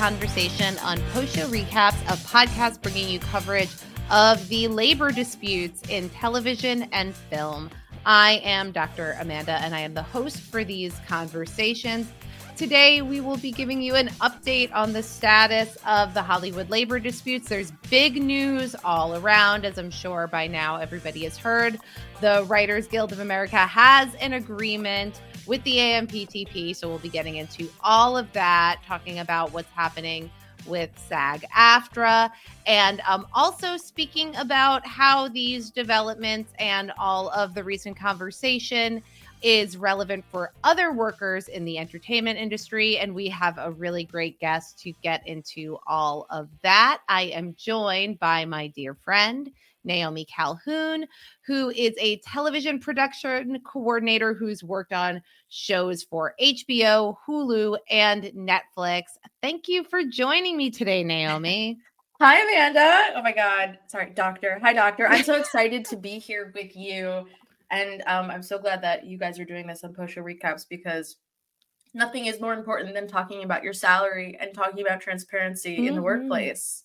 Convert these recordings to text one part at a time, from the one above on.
Conversation on Post Show Recaps, a podcast bringing you coverage of the labor disputes in television and film. I am Dr. Amanda, and I am the host for these conversations. Today, we will be giving you an update on the status of the Hollywood labor disputes. There's big news all around, as I'm sure by now everybody has heard. The Writers Guild of America has an agreement with the AMPTP. So we'll be getting into all of that, talking about what's happening with SAG AFTRA, and um, also speaking about how these developments and all of the recent conversation is relevant for other workers in the entertainment industry. And we have a really great guest to get into all of that. I am joined by my dear friend, Naomi Calhoun, who is a television production coordinator who's worked on shows for HBO, Hulu, and Netflix. Thank you for joining me today, Naomi. Hi, Amanda. Oh my God. Sorry, doctor. Hi, doctor. I'm so excited to be here with you. And um, I'm so glad that you guys are doing this on post show recaps because nothing is more important than talking about your salary and talking about transparency mm-hmm. in the mm-hmm. workplace.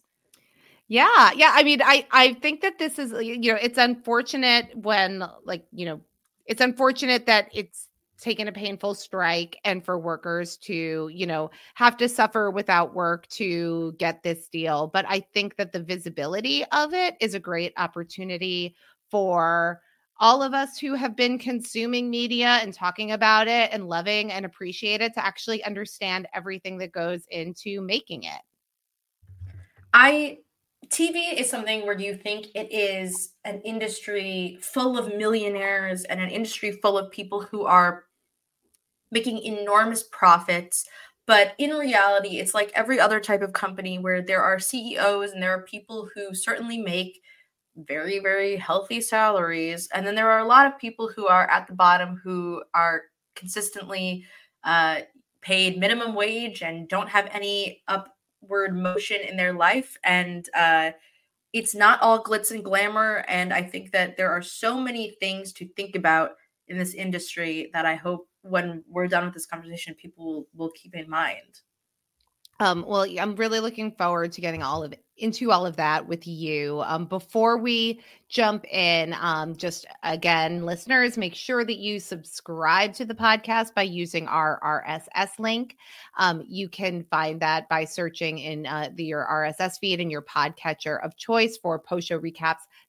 Yeah, yeah. I mean, I I think that this is you know it's unfortunate when like you know it's unfortunate that it's taken a painful strike and for workers to you know have to suffer without work to get this deal but i think that the visibility of it is a great opportunity for all of us who have been consuming media and talking about it and loving and appreciate it to actually understand everything that goes into making it i TV is something where you think it is an industry full of millionaires and an industry full of people who are making enormous profits. But in reality, it's like every other type of company where there are CEOs and there are people who certainly make very, very healthy salaries. And then there are a lot of people who are at the bottom who are consistently uh, paid minimum wage and don't have any up word motion in their life and uh, it's not all glitz and glamour and i think that there are so many things to think about in this industry that i hope when we're done with this conversation people will, will keep in mind um, well, I'm really looking forward to getting all of it into all of that with you. Um, before we jump in, um, just again, listeners, make sure that you subscribe to the podcast by using our RSS link. Um, you can find that by searching in uh, the, your RSS feed and your podcatcher of choice for post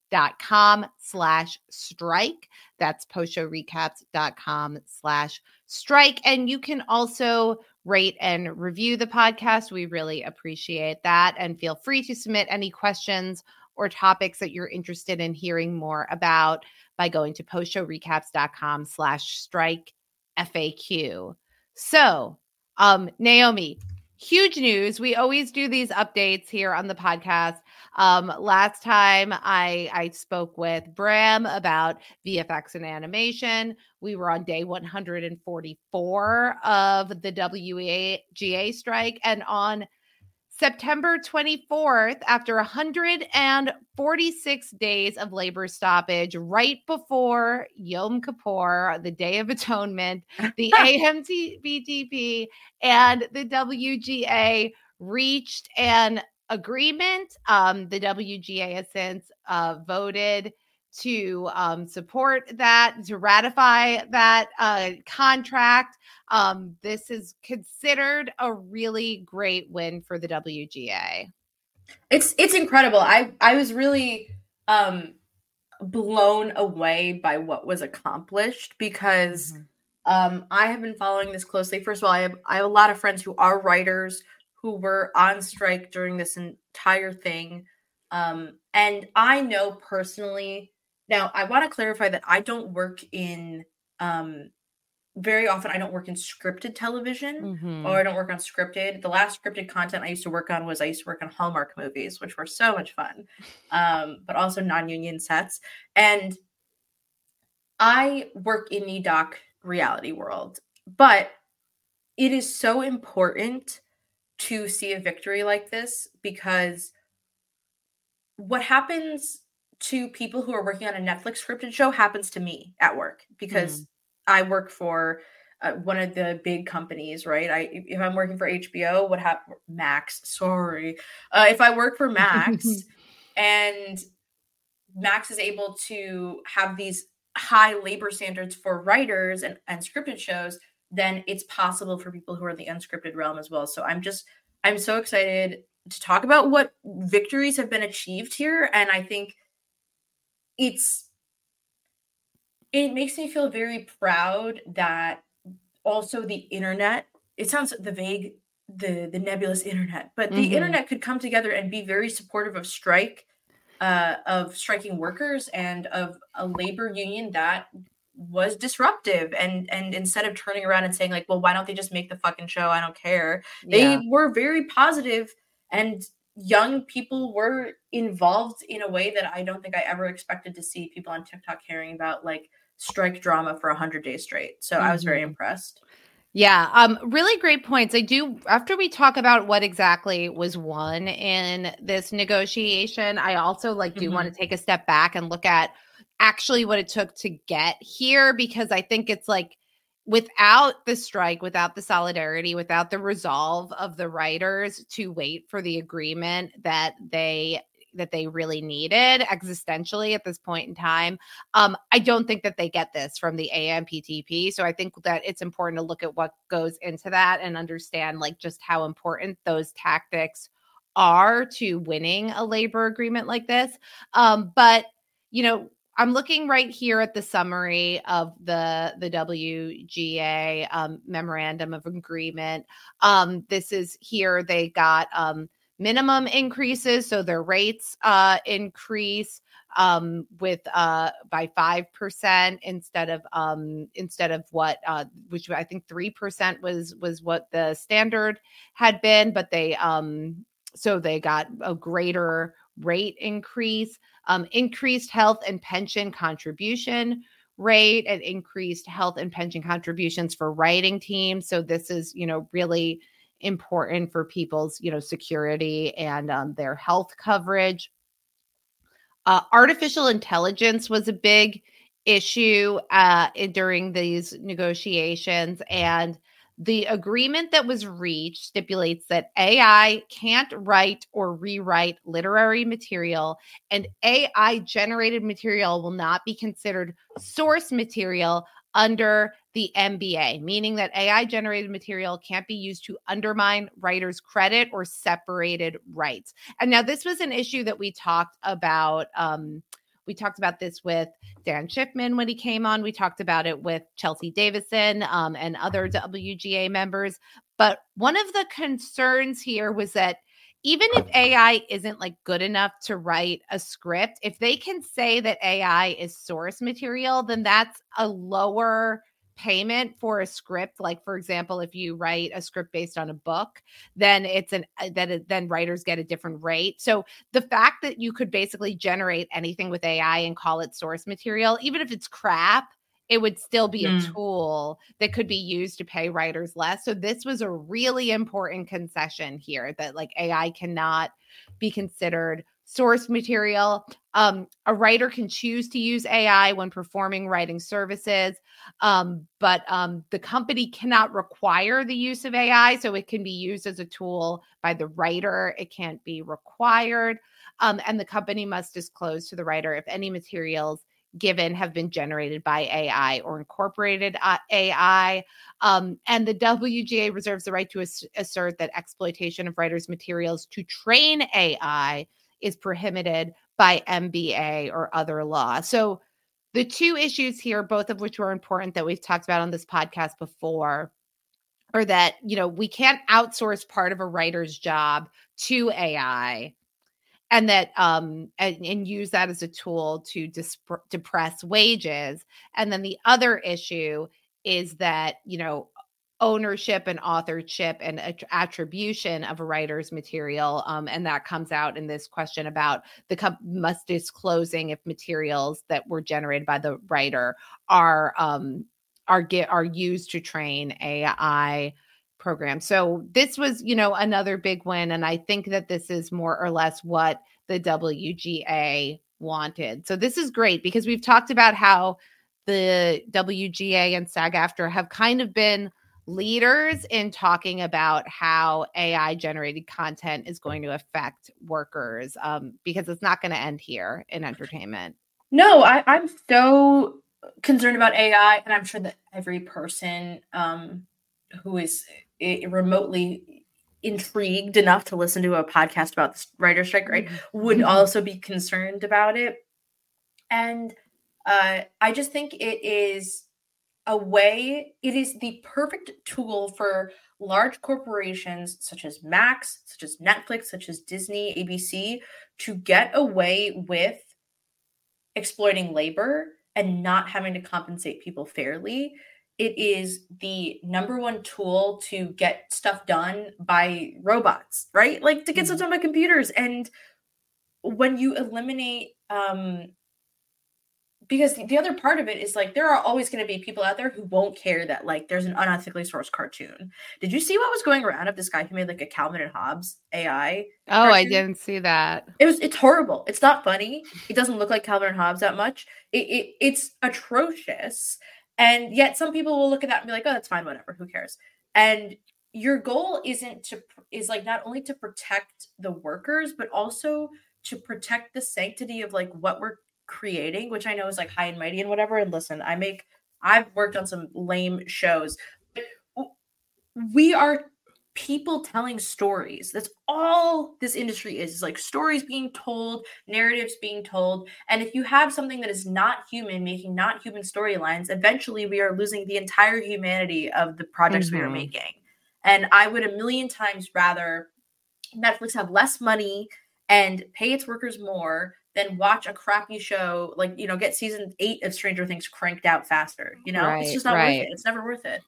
dot com slash strike that's postshowrecaps.com slash strike and you can also rate and review the podcast. We really appreciate that. And feel free to submit any questions or topics that you're interested in hearing more about by going to postshowrecaps.com slash strike FAQ. So, um, Naomi, huge news. We always do these updates here on the podcast. Um, last time I I spoke with Bram about VFX and animation. We were on day 144 of the WGA strike, and on September 24th, after 146 days of labor stoppage, right before Yom Kippur, the Day of Atonement, the AMTBTP and the WGA reached an agreement. Um, the WGA has since uh, voted to um, support that, to ratify that uh, contract. Um, this is considered a really great win for the WGA. It's it's incredible. I I was really um, blown away by what was accomplished because mm-hmm. um, I have been following this closely. First of all, I have I have a lot of friends who are writers who were on strike during this entire thing. Um, and I know personally now, I want to clarify that I don't work in um very often I don't work in scripted television mm-hmm. or I don't work on scripted. The last scripted content I used to work on was I used to work on Hallmark movies, which were so much fun. Um, but also non-union sets. And I work in the doc reality world, but it is so important to see a victory like this because what happens to people who are working on a Netflix scripted show happens to me at work because mm. I work for uh, one of the big companies, right? I if I'm working for HBO, what happened? Max, sorry, uh, if I work for Max and Max is able to have these high labor standards for writers and, and scripted shows, then it's possible for people who are in the unscripted realm as well. So I'm just I'm so excited to talk about what victories have been achieved here, and I think it's it makes me feel very proud that also the internet it sounds the vague the the nebulous internet but the mm-hmm. internet could come together and be very supportive of strike uh, of striking workers and of a labor union that was disruptive and and instead of turning around and saying like well why don't they just make the fucking show i don't care they yeah. were very positive and young people were involved in a way that i don't think i ever expected to see people on tiktok caring about like strike drama for 100 days straight so mm-hmm. i was very mm-hmm. impressed yeah, um, really great points. I do. After we talk about what exactly was won in this negotiation, I also like do mm-hmm. want to take a step back and look at actually what it took to get here because I think it's like without the strike, without the solidarity, without the resolve of the writers to wait for the agreement that they that they really needed existentially at this point in time. Um, I don't think that they get this from the AMPTP. So I think that it's important to look at what goes into that and understand like just how important those tactics are to winning a labor agreement like this. Um, but you know, I'm looking right here at the summary of the the WGA um, memorandum of agreement. Um, this is here they got um, minimum increases, so their rates uh, increase um, with uh, by five percent instead of um, instead of what uh, which I think three percent was was what the standard had been, but they um, so they got a greater rate increase, um, increased health and pension contribution rate, and increased health and pension contributions for writing teams. So this is you know really important for people's you know security and um, their health coverage uh, artificial intelligence was a big issue uh, during these negotiations and the agreement that was reached stipulates that AI can't write or rewrite literary material, and AI generated material will not be considered source material under the MBA, meaning that AI generated material can't be used to undermine writers' credit or separated rights. And now this was an issue that we talked about. Um, we talked about this with Dan Schiffman when he came on. We talked about it with Chelsea Davison um, and other WGA members. But one of the concerns here was that even if AI isn't like good enough to write a script, if they can say that AI is source material, then that's a lower payment for a script like for example if you write a script based on a book then it's an uh, that then writers get a different rate so the fact that you could basically generate anything with ai and call it source material even if it's crap it would still be mm. a tool that could be used to pay writers less. So this was a really important concession here that like AI cannot be considered source material. Um, a writer can choose to use AI when performing writing services, um, but um, the company cannot require the use of AI. So it can be used as a tool by the writer, it can't be required. Um, and the company must disclose to the writer if any materials given have been generated by AI or incorporated uh, AI. Um, and the WGA reserves the right to ass- assert that exploitation of writers' materials to train AI is prohibited by MBA or other law. So the two issues here, both of which were important that we've talked about on this podcast before, are that, you know, we can't outsource part of a writer's job to AI and that um and, and use that as a tool to disp- depress wages and then the other issue is that you know ownership and authorship and attribution of a writer's material um, and that comes out in this question about the com- must disclosing if materials that were generated by the writer are um, are get are used to train ai program. So this was, you know, another big win. And I think that this is more or less what the WGA wanted. So this is great because we've talked about how the WGA and SAG AFTRA have kind of been leaders in talking about how AI generated content is going to affect workers um, because it's not going to end here in entertainment. No, I, I'm so concerned about AI, and I'm sure that every person um, who is eh, remotely intrigued enough to listen to a podcast about the writer strike, right, mm-hmm. would mm-hmm. also be concerned about it. And uh, I just think it is a way, it is the perfect tool for large corporations such as Max, such as Netflix, such as Disney, ABC to get away with exploiting labor and not having to compensate people fairly. It is the number one tool to get stuff done by robots, right? Like to get stuff mm-hmm. done by computers. And when you eliminate um, because the other part of it is like there are always going to be people out there who won't care that like there's an unethically sourced cartoon. Did you see what was going around of this guy who made like a Calvin and Hobbes AI? Oh, cartoon? I didn't see that. It was it's horrible. It's not funny. It doesn't look like Calvin and Hobbes that much. It, it it's atrocious. And yet some people will look at that and be like, "Oh, that's fine, whatever. Who cares?" And your goal isn't to is like not only to protect the workers but also to protect the sanctity of like what we're creating, which I know is like high and mighty and whatever. And listen, I make I've worked on some lame shows. We are people telling stories. That's all this industry is. Is like stories being told, narratives being told. And if you have something that is not human, making not human storylines, eventually we are losing the entire humanity of the projects mm-hmm. we are mm-hmm. making. And I would a million times rather Netflix have less money and pay its workers more than watch a crappy show like you know get season eight of stranger things cranked out faster you know? Right, it's just not right. worth it. It's never worth it.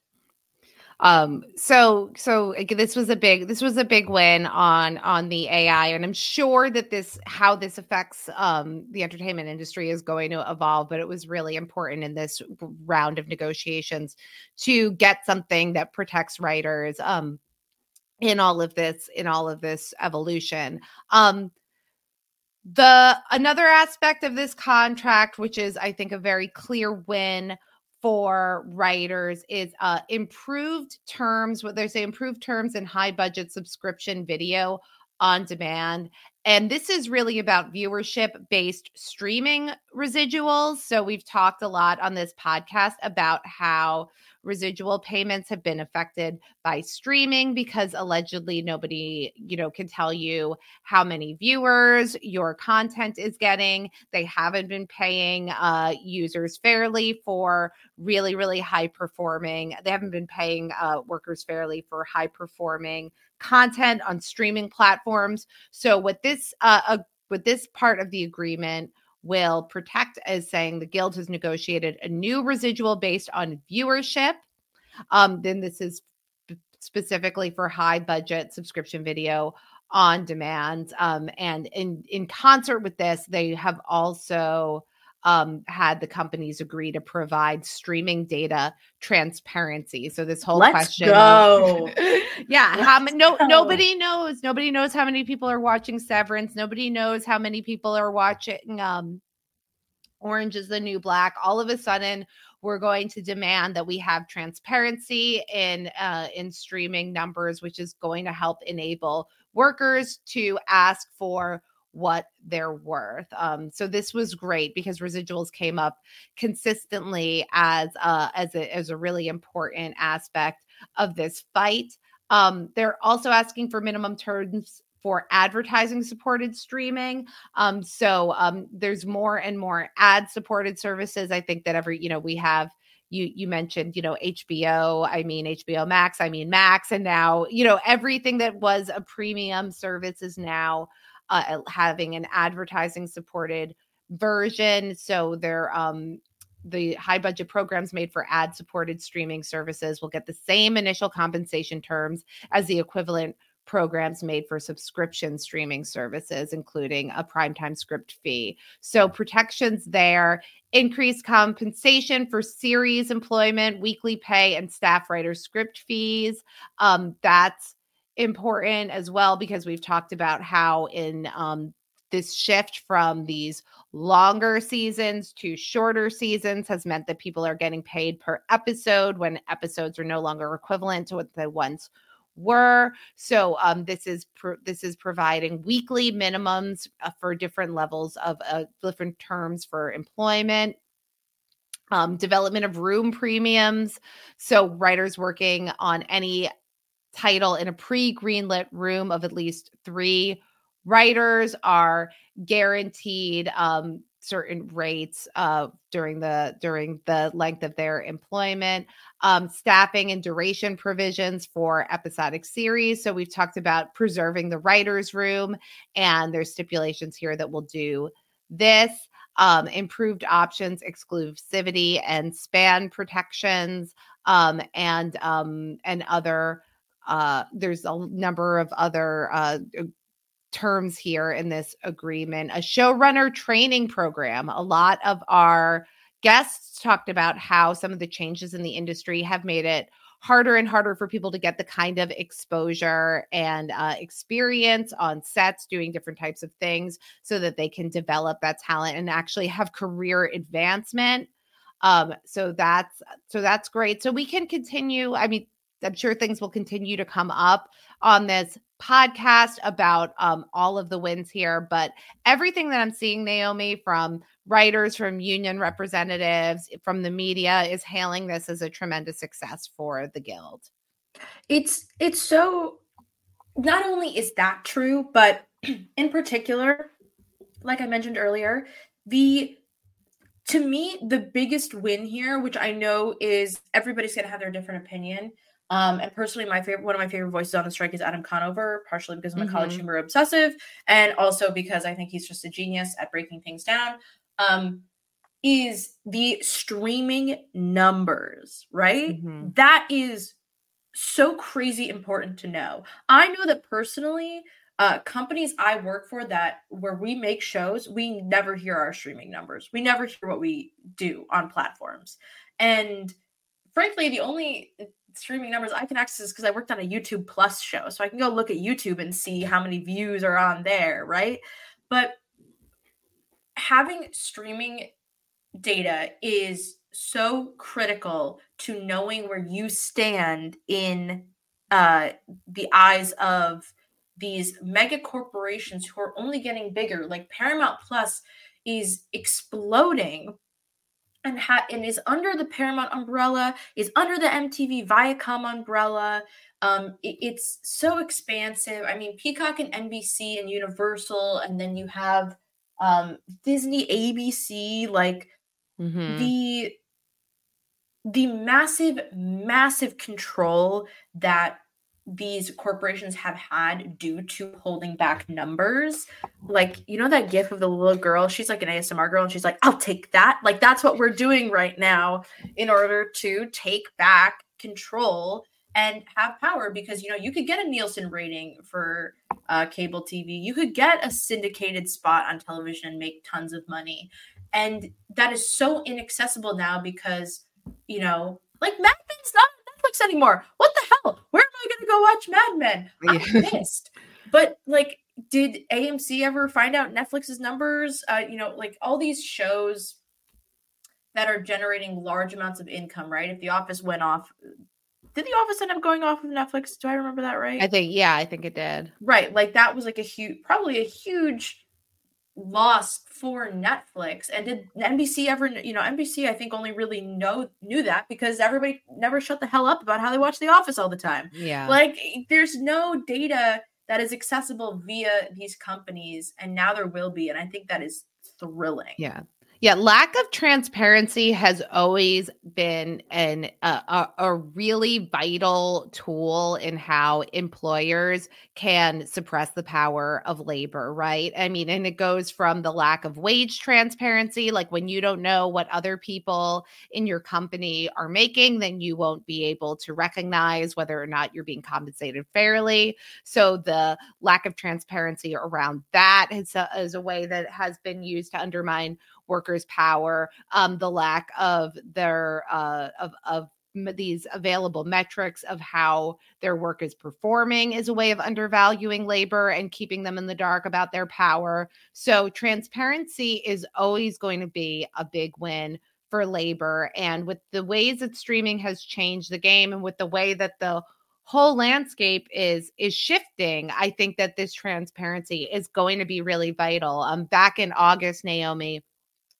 Um so so this was a big this was a big win on on the ai and i'm sure that this how this affects um the entertainment industry is going to evolve but it was really important in this round of negotiations to get something that protects writers um in all of this in all of this evolution. Um the another aspect of this contract, which is I think a very clear win for writers, is uh, improved terms. What they say, improved terms and high budget subscription video on demand. And this is really about viewership based streaming residuals. So we've talked a lot on this podcast about how residual payments have been affected by streaming because allegedly nobody, you know, can tell you how many viewers your content is getting. They haven't been paying uh, users fairly for really, really high performing. They haven't been paying uh, workers fairly for high performing content on streaming platforms. So with this, uh, with this part of the agreement will protect as saying the guild has negotiated a new residual based on viewership. Um, then this is specifically for high budget subscription video on demand. Um, and in in concert with this, they have also um, had the companies agree to provide streaming data transparency. So this whole Let's question, go. Yeah, Let's how no go. nobody knows. Nobody knows how many people are watching Severance. Nobody knows how many people are watching um, Orange is the New Black. All of a sudden, we're going to demand that we have transparency in uh, in streaming numbers, which is going to help enable workers to ask for what they're worth. Um, so this was great because residuals came up consistently as uh, as a, as a really important aspect of this fight. Um, they're also asking for minimum terms for advertising supported streaming. Um, so um, there's more and more ad supported services. I think that every you know we have you you mentioned you know HBO I mean HBO Max I mean Max and now you know everything that was a premium service is now uh, having an advertising supported version. So they're um, the high budget programs made for ad supported streaming services will get the same initial compensation terms as the equivalent programs made for subscription streaming services, including a primetime script fee. So, protections there, increased compensation for series employment, weekly pay, and staff writer script fees. Um, that's important as well because we've talked about how in um, this shift from these longer seasons to shorter seasons has meant that people are getting paid per episode when episodes are no longer equivalent to what they once were. So um, this is this is providing weekly minimums uh, for different levels of uh, different terms for employment. Um, development of room premiums. So writers working on any title in a pre-greenlit room of at least three. Writers are guaranteed um, certain rates uh, during the during the length of their employment. Um, staffing and duration provisions for episodic series. So we've talked about preserving the writers room and there's stipulations here that will do this. Um, improved options exclusivity and span protections um, and um, and other uh, there's a number of other uh, terms here in this agreement. A showrunner training program. A lot of our guests talked about how some of the changes in the industry have made it harder and harder for people to get the kind of exposure and uh, experience on sets doing different types of things so that they can develop that talent and actually have career advancement. Um so that's so that's great. So we can continue i mean i'm sure things will continue to come up on this podcast about um, all of the wins here, but everything that I'm seeing, Naomi, from writers, from union representatives, from the media, is hailing this as a tremendous success for the guild. It's it's so. Not only is that true, but in particular, like I mentioned earlier, the to me the biggest win here, which I know is everybody's going to have their different opinion, um, and personally, my favorite one of my favorite voices on the strike is Adam Conover, partially because I'm a mm-hmm. college humor obsessive, and also because I think he's just a genius at breaking things down. Um, is the streaming numbers, right? Mm-hmm. That is so crazy important to know. I know that personally, uh, companies I work for that where we make shows, we never hear our streaming numbers. We never hear what we do on platforms. And frankly, the only streaming numbers I can access because I worked on a YouTube Plus show. So I can go look at YouTube and see how many views are on there, right? But having streaming data is so critical to knowing where you stand in uh, the eyes of these mega corporations who are only getting bigger. Like Paramount Plus is exploding and ha- and is under the Paramount umbrella, is under the MTV Viacom umbrella. Um, it, it's so expansive. I mean, Peacock and NBC and Universal, and then you have um, Disney, ABC, like mm-hmm. the the massive, massive control that these corporations have had due to holding back numbers. Like, you know, that gif of the little girl, she's like an ASMR girl, and she's like, I'll take that. Like, that's what we're doing right now in order to take back control and have power because, you know, you could get a Nielsen rating for uh, cable TV, you could get a syndicated spot on television and make tons of money. And that is so inaccessible now because, you know, like Mad Men's not Netflix anymore. What the hell? Where am I going to go watch Mad Men? I'm yeah. pissed. But like, did AMC ever find out Netflix's numbers? Uh, you know, like all these shows that are generating large amounts of income, right? If The Office went off, did The Office end up going off of Netflix? Do I remember that right? I think, yeah, I think it did. Right. Like that was like a huge, probably a huge lost for Netflix. And did NBC ever, you know, NBC I think only really know knew that because everybody never shut the hell up about how they watch The Office all the time. Yeah. Like there's no data that is accessible via these companies and now there will be and I think that is thrilling. Yeah. Yeah, lack of transparency has always been an a, a, really vital tool in how employers can suppress the power of labor, right? I mean, and it goes from the lack of wage transparency, like when you don't know what other people in your company are making, then you won't be able to recognize whether or not you're being compensated fairly. So the lack of transparency around that is a, is a way that has been used to undermine workers' power, um, the lack of their uh, of of these available metrics of how their work is performing is a way of undervaluing labor and keeping them in the dark about their power. So transparency is always going to be a big win for labor and with the ways that streaming has changed the game and with the way that the whole landscape is is shifting i think that this transparency is going to be really vital um back in august naomi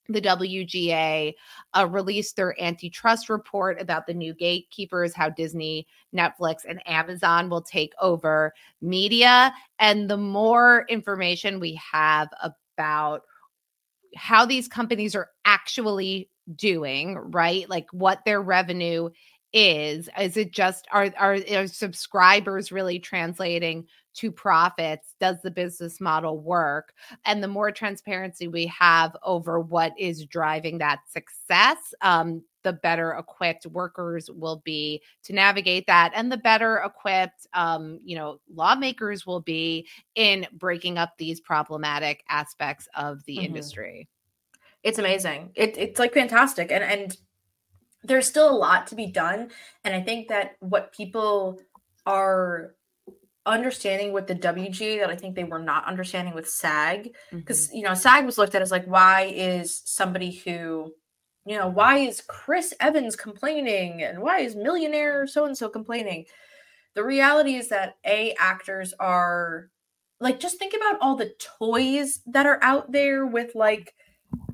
the WGA uh, released their antitrust report about the new gatekeepers, how Disney, Netflix, and Amazon will take over media. And the more information we have about how these companies are actually doing, right? Like what their revenue is is it just are, are are subscribers really translating to profits? Does the business model work? And the more transparency we have over what is driving that success um, the better equipped workers will be to navigate that and the better equipped um, you know lawmakers will be in breaking up these problematic aspects of the mm-hmm. industry. It's amazing. It, it's like fantastic and and there's still a lot to be done. And I think that what people are understanding with the WGA that I think they were not understanding with SAG, because mm-hmm. you know, SAG was looked at as like, why is somebody who, you know, why is Chris Evans complaining and why is millionaire so and so complaining? The reality is that A actors are like just think about all the toys that are out there with like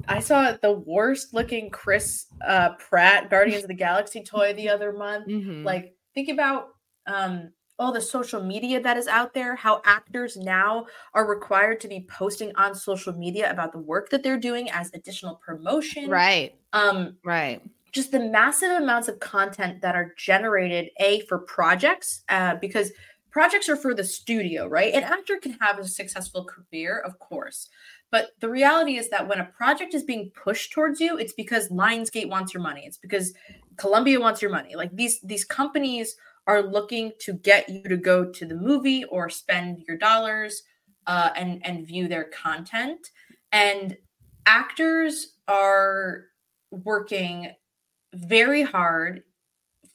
I saw the worst looking Chris uh, Pratt Guardians of the Galaxy toy the other month. Mm-hmm. Like, think about um, all the social media that is out there, how actors now are required to be posting on social media about the work that they're doing as additional promotion. Right. Um, right. Just the massive amounts of content that are generated, A, for projects, uh, because projects are for the studio, right? An actor can have a successful career, of course. But the reality is that when a project is being pushed towards you, it's because Lionsgate wants your money. It's because Columbia wants your money. Like these these companies are looking to get you to go to the movie or spend your dollars uh, and and view their content. And actors are working very hard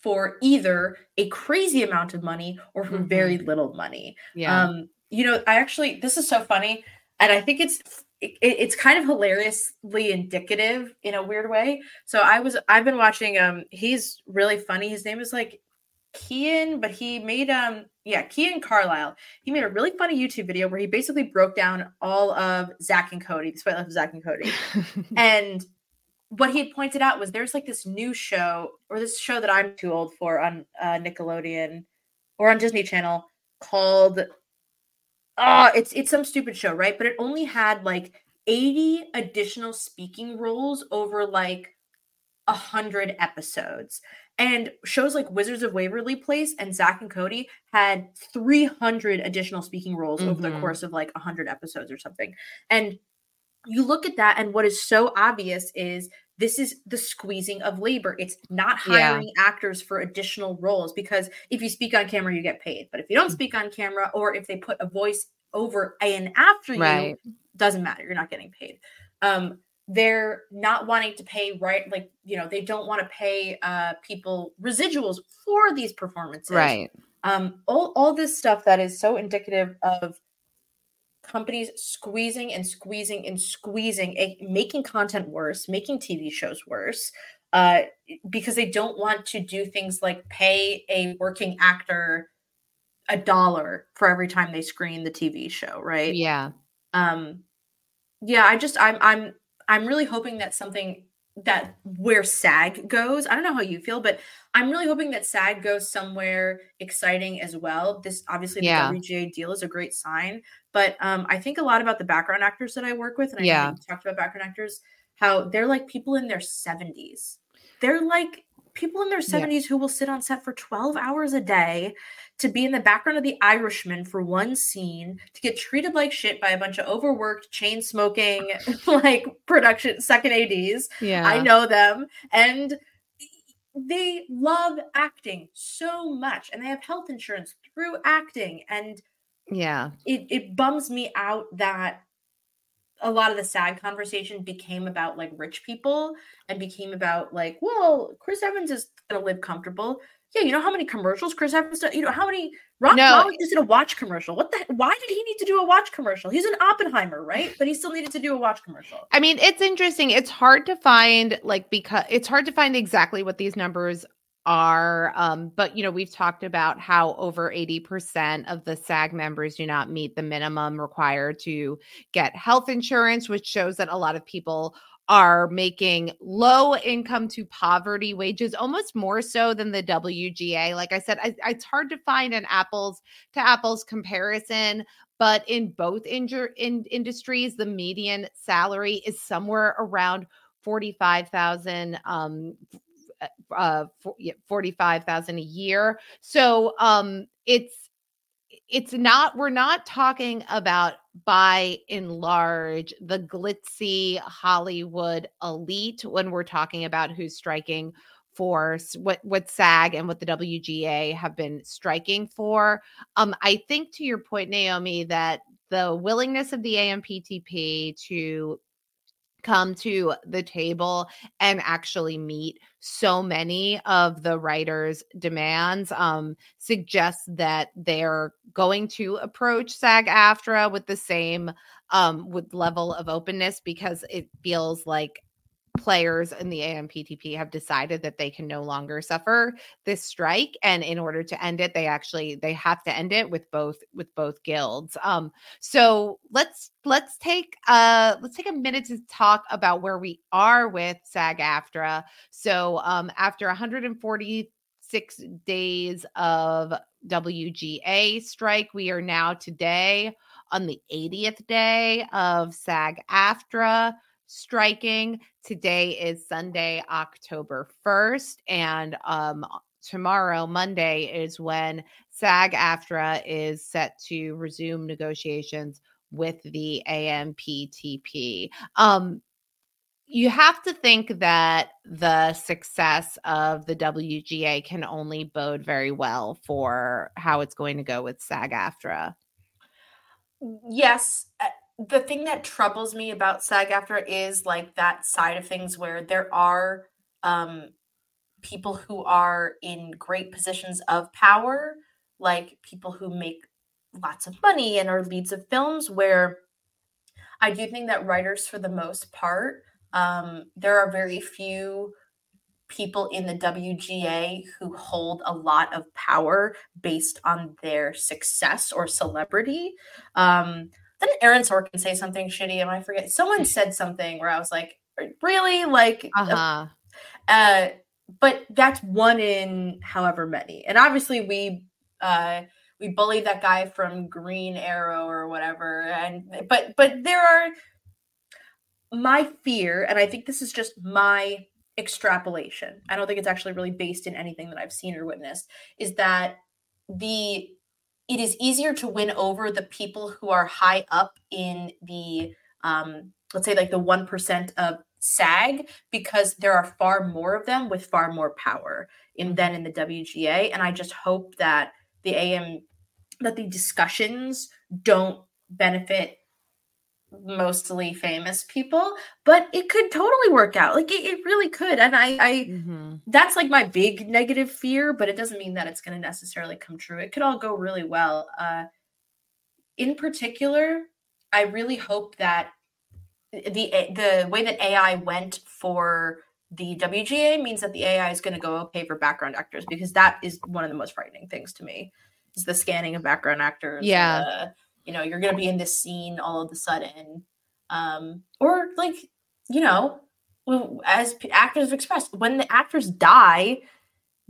for either a crazy amount of money or for mm-hmm. very little money. Yeah. Um, you know, I actually this is so funny and I think it's it, it's kind of hilariously indicative in a weird way. So I was I've been watching um he's really funny. His name is like Kian, but he made um yeah, Kian Carlisle. He made a really funny YouTube video where he basically broke down all of Zack and Cody, the split life of Zack and Cody. and what he had pointed out was there's like this new show or this show that I'm too old for on uh, Nickelodeon or on Disney Channel called oh, it's it's some stupid show, right? But it only had like 80 additional speaking roles over like a hundred episodes. And shows like Wizards of Waverly Place and Zack and Cody had 300 additional speaking roles mm-hmm. over the mm-hmm. course of like 100 episodes or something. And you look at that, and what is so obvious is this is the squeezing of labor. It's not hiring yeah. actors for additional roles because if you speak on camera, you get paid. But if you don't speak on camera or if they put a voice over and after right. you, doesn't matter. You're not getting paid. Um, they're not wanting to pay right like you know they don't want to pay uh people residuals for these performances right um all, all this stuff that is so indicative of companies squeezing and squeezing and squeezing, a, making content worse, making TV shows worse, uh, because they don't want to do things like pay a working actor a dollar for every time they screen the TV show, right? Yeah. Um, yeah, I just I'm I'm I'm really hoping that something that where SAG goes. I don't know how you feel, but I'm really hoping that SAG goes somewhere exciting as well. This obviously yeah. the WGA deal is a great sign, but um, I think a lot about the background actors that I work with, and I yeah. talked about background actors, how they're like people in their 70s. They're like people in their 70s yeah. who will sit on set for 12 hours a day to be in the background of the Irishman for one scene, to get treated like shit by a bunch of overworked, chain smoking, like production second ADs. Yeah. I know them. And they love acting so much and they have health insurance through acting. And yeah, it, it bums me out that a lot of the SAG conversation became about like rich people and became about like, well, Chris Evans is to live comfortable. Yeah, you know how many commercials Chris Evans done? You know how many Rock No. just did a watch commercial. What the? Why did he need to do a watch commercial? He's an Oppenheimer, right? But he still needed to do a watch commercial. I mean, it's interesting. It's hard to find like because it's hard to find exactly what these numbers are. Um, but you know, we've talked about how over 80% of the SAG members do not meet the minimum required to get health insurance, which shows that a lot of people are making low income to poverty wages almost more so than the WGA. Like I said, I, it's hard to find an apples to apples comparison, but in both injur- in industries, the median salary is somewhere around 45,000 um uh for- 45,000 a year. So um it's it's not we're not talking about by and large the glitzy Hollywood elite when we're talking about who's striking for what what SAG and what the WGA have been striking for. Um I think to your point Naomi that the willingness of the AMPTP to come to the table and actually meet so many of the writers demands um suggests that they're going to approach SAG AFTRA with the same um with level of openness because it feels like players in the AMPTP have decided that they can no longer suffer this strike and in order to end it they actually they have to end it with both with both guilds. Um so let's let's take uh let's take a minute to talk about where we are with SAG AFTRA so um after 146 days of WGA strike we are now today on the 80th day of SAG AFTRA striking. Today is Sunday, October 1st, and um tomorrow, Monday, is when SAG AFTRA is set to resume negotiations with the AMPTP. Um you have to think that the success of the WGA can only bode very well for how it's going to go with SAG AFTRA. Yes. The thing that troubles me about SAG AFTRA is like that side of things where there are um, people who are in great positions of power, like people who make lots of money and are leads of films, where I do think that writers, for the most part, um, there are very few people in the WGA who hold a lot of power based on their success or celebrity. Um, didn't Aaron Sorkin say something shitty? Am I forget? Someone said something where I was like, really? Like, Uh-huh. uh, but that's one in however many. And obviously we uh we bullied that guy from Green Arrow or whatever. And but but there are my fear, and I think this is just my extrapolation. I don't think it's actually really based in anything that I've seen or witnessed, is that the it is easier to win over the people who are high up in the um let's say like the 1% of SAG because there are far more of them with far more power in than in the WGA. And I just hope that the AM that the discussions don't benefit mostly famous people, but it could totally work out. Like it, it really could. And I, I Mhm. that's like my big negative fear, but it doesn't mean that it's going to necessarily come true. It could all go really well. Uh, in particular, I really hope that the the way that AI went for the WGA means that the AI is going to go okay for background actors because that is one of the most frightening things to me is the scanning of background actors. Yeah. uh, you know, you're going to be in this scene all of a sudden, um, or like you know, as actors have expressed, when the actors die,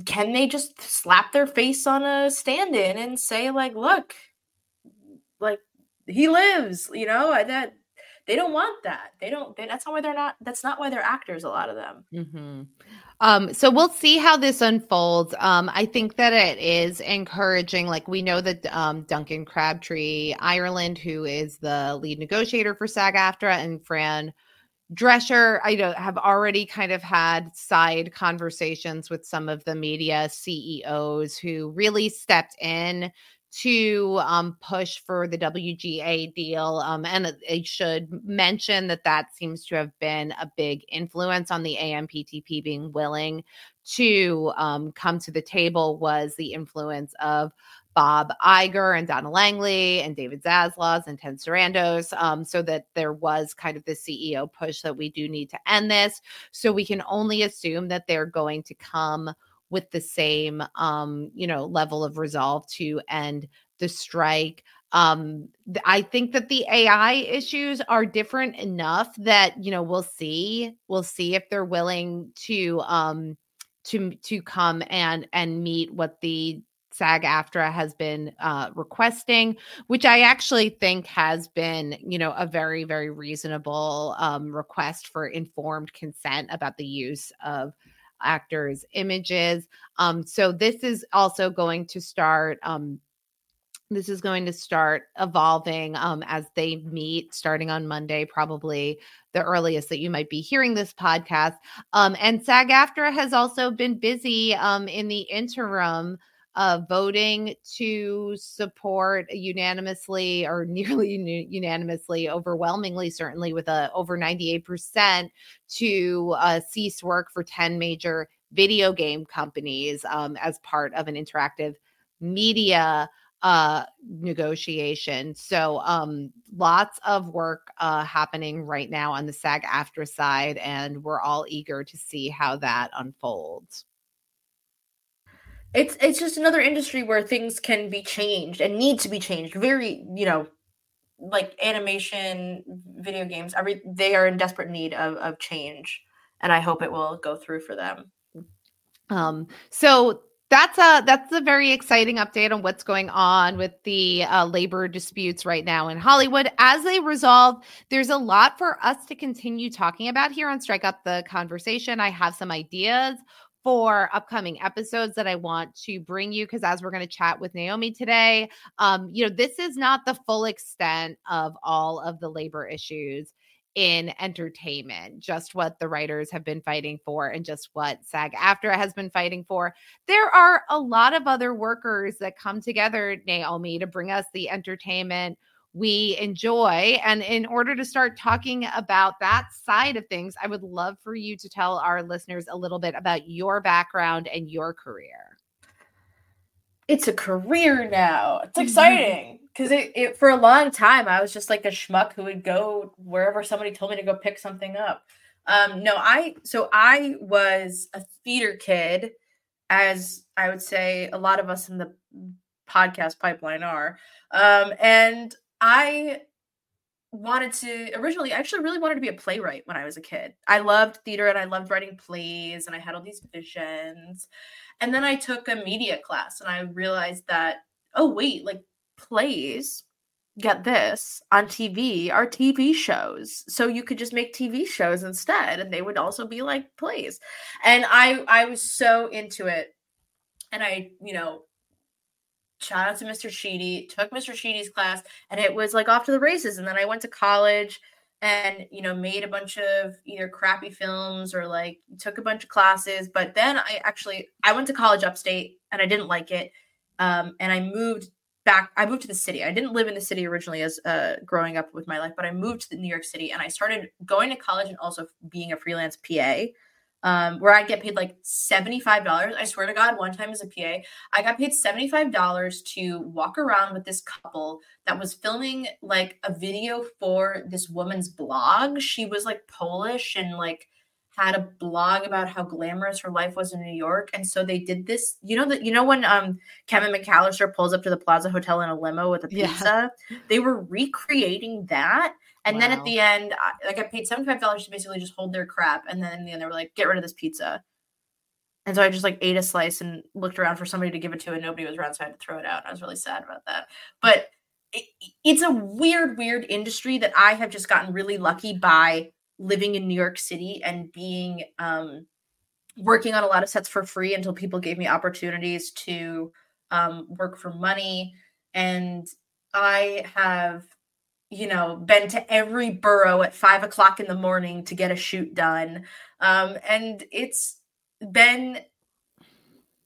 can they just slap their face on a stand-in and say like, "Look, like he lives," you know? That they don't want that. They don't. They, that's not why they're not. That's not why they're actors. A lot of them. hmm Um, so we'll see how this unfolds. Um, I think that it is encouraging. Like we know that um, Duncan Crabtree Ireland, who is the lead negotiator for SAG-AFTRA, and Fran Drescher, I know have already kind of had side conversations with some of the media CEOs who really stepped in to um, push for the WGA deal. Um, and I should mention that that seems to have been a big influence on the AMPTP being willing to um, come to the table was the influence of Bob Iger and Donna Langley and David Zaslav and Ted Sarandos, um, so that there was kind of the CEO push that we do need to end this. So we can only assume that they're going to come with the same, um, you know, level of resolve to end the strike. Um, I think that the AI issues are different enough that you know we'll see. We'll see if they're willing to um to to come and and meet what the SAG AFTRA has been uh, requesting, which I actually think has been, you know, a very, very reasonable um, request for informed consent about the use of actors' images. Um, so this is also going to start. Um, this is going to start evolving um, as they meet starting on Monday, probably the earliest that you might be hearing this podcast. Um, and SAG AFTRA has also been busy um, in the interim uh, voting to support unanimously or nearly unanimously, overwhelmingly, certainly with a over 98% to uh, cease work for 10 major video game companies um, as part of an interactive media uh negotiation. So um lots of work uh happening right now on the sag aftra side and we're all eager to see how that unfolds it's it's just another industry where things can be changed and need to be changed very you know like animation video games every they are in desperate need of, of change and i hope it will go through for them um so that's a that's a very exciting update on what's going on with the uh, labor disputes right now in Hollywood. As they resolve, there's a lot for us to continue talking about here on Strike Up the Conversation. I have some ideas for upcoming episodes that I want to bring you because as we're going to chat with Naomi today, um, you know, this is not the full extent of all of the labor issues in entertainment, just what the writers have been fighting for and just what SAG AFTRA has been fighting for. There are a lot of other workers that come together, Naomi, to bring us the entertainment we enjoy. And in order to start talking about that side of things, I would love for you to tell our listeners a little bit about your background and your career. It's a career now. It's exciting because it, it for a long time I was just like a schmuck who would go wherever somebody told me to go pick something up. Um, no, I so I was a theater kid, as I would say a lot of us in the podcast pipeline are. Um, and I wanted to originally I actually really wanted to be a playwright when I was a kid. I loved theater and I loved writing plays and I had all these visions. And then I took a media class and I realized that oh wait, like plays get this on TV are TV shows. So you could just make TV shows instead and they would also be like plays. And I I was so into it. And I, you know, shout out to Mr. Sheedy, took Mr. Sheedy's class, and it was like off to the races. And then I went to college and you know made a bunch of either crappy films or like took a bunch of classes but then i actually i went to college upstate and i didn't like it um, and i moved back i moved to the city i didn't live in the city originally as uh, growing up with my life but i moved to new york city and i started going to college and also being a freelance pa um, where I'd get paid like $75. I swear to God, one time as a PA, I got paid $75 to walk around with this couple that was filming like a video for this woman's blog. She was like Polish and like had a blog about how glamorous her life was in New York. And so they did this, you know that you know when um Kevin McAllister pulls up to the Plaza Hotel in a limo with a pizza, yeah. they were recreating that and wow. then at the end, I, like I paid seventy five dollars to basically just hold their crap, and then in the end they were like, "Get rid of this pizza." And so I just like ate a slice and looked around for somebody to give it to, and nobody was around, so I had to throw it out. I was really sad about that. But it, it's a weird, weird industry that I have just gotten really lucky by living in New York City and being um, working on a lot of sets for free until people gave me opportunities to um, work for money. And I have you know, been to every borough at five o'clock in the morning to get a shoot done. Um, and it's been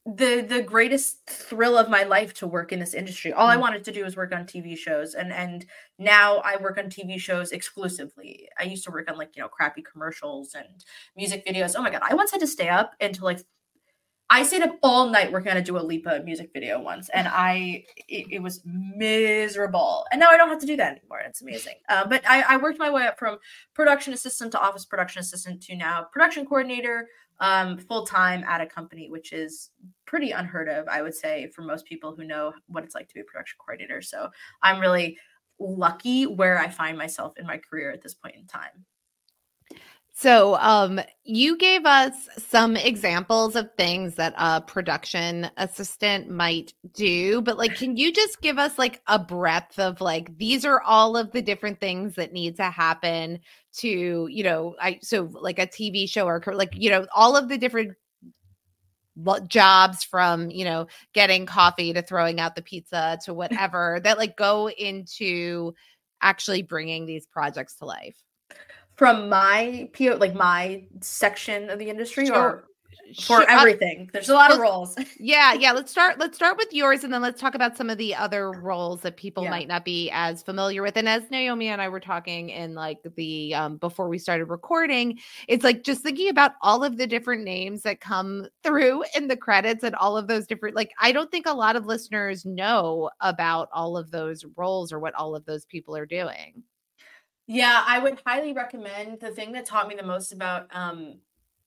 the the greatest thrill of my life to work in this industry. All I mm. wanted to do was work on TV shows and and now I work on TV shows exclusively. I used to work on like, you know, crappy commercials and music videos. Oh my god, I once had to stay up until like I stayed up all night working on a Dua Lipa music video once, and I it, it, was miserable. And now I don't have to do that anymore. It's amazing. Uh, but I, I, worked my way up from production assistant to office production assistant to now production coordinator, um, full time at a company, which is pretty unheard of, I would say, for most people who know what it's like to be a production coordinator. So I'm really lucky where I find myself in my career at this point in time. So, um, you gave us some examples of things that a production assistant might do, but like, can you just give us like a breadth of like these are all of the different things that need to happen to, you know, I so like a TV show or like you know all of the different jobs from you know getting coffee to throwing out the pizza to whatever that like go into actually bringing these projects to life from my PO, like my section of the industry, sure. or for sure. everything. There's a lot of roles. yeah, yeah. Let's start. Let's start with yours, and then let's talk about some of the other roles that people yeah. might not be as familiar with. And as Naomi and I were talking in like the um, before we started recording, it's like just thinking about all of the different names that come through in the credits and all of those different. Like, I don't think a lot of listeners know about all of those roles or what all of those people are doing. Yeah, I would highly recommend. The thing that taught me the most about um,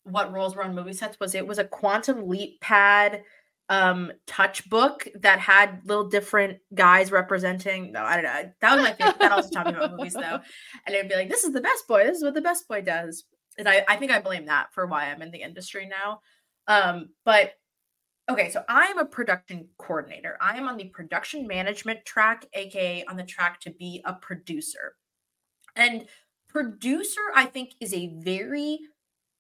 what roles were on movie sets was it was a Quantum LeapPad um touch book that had little different guys representing no i don't know that was my favorite that also taught me about movies though. And it'd be like this is the best boy this is what the best boy does. And i i think i blame that for why i'm in the industry now. Um but okay so i am a production coordinator. I am on the production management track aka on the track to be a producer and producer, I think, is a very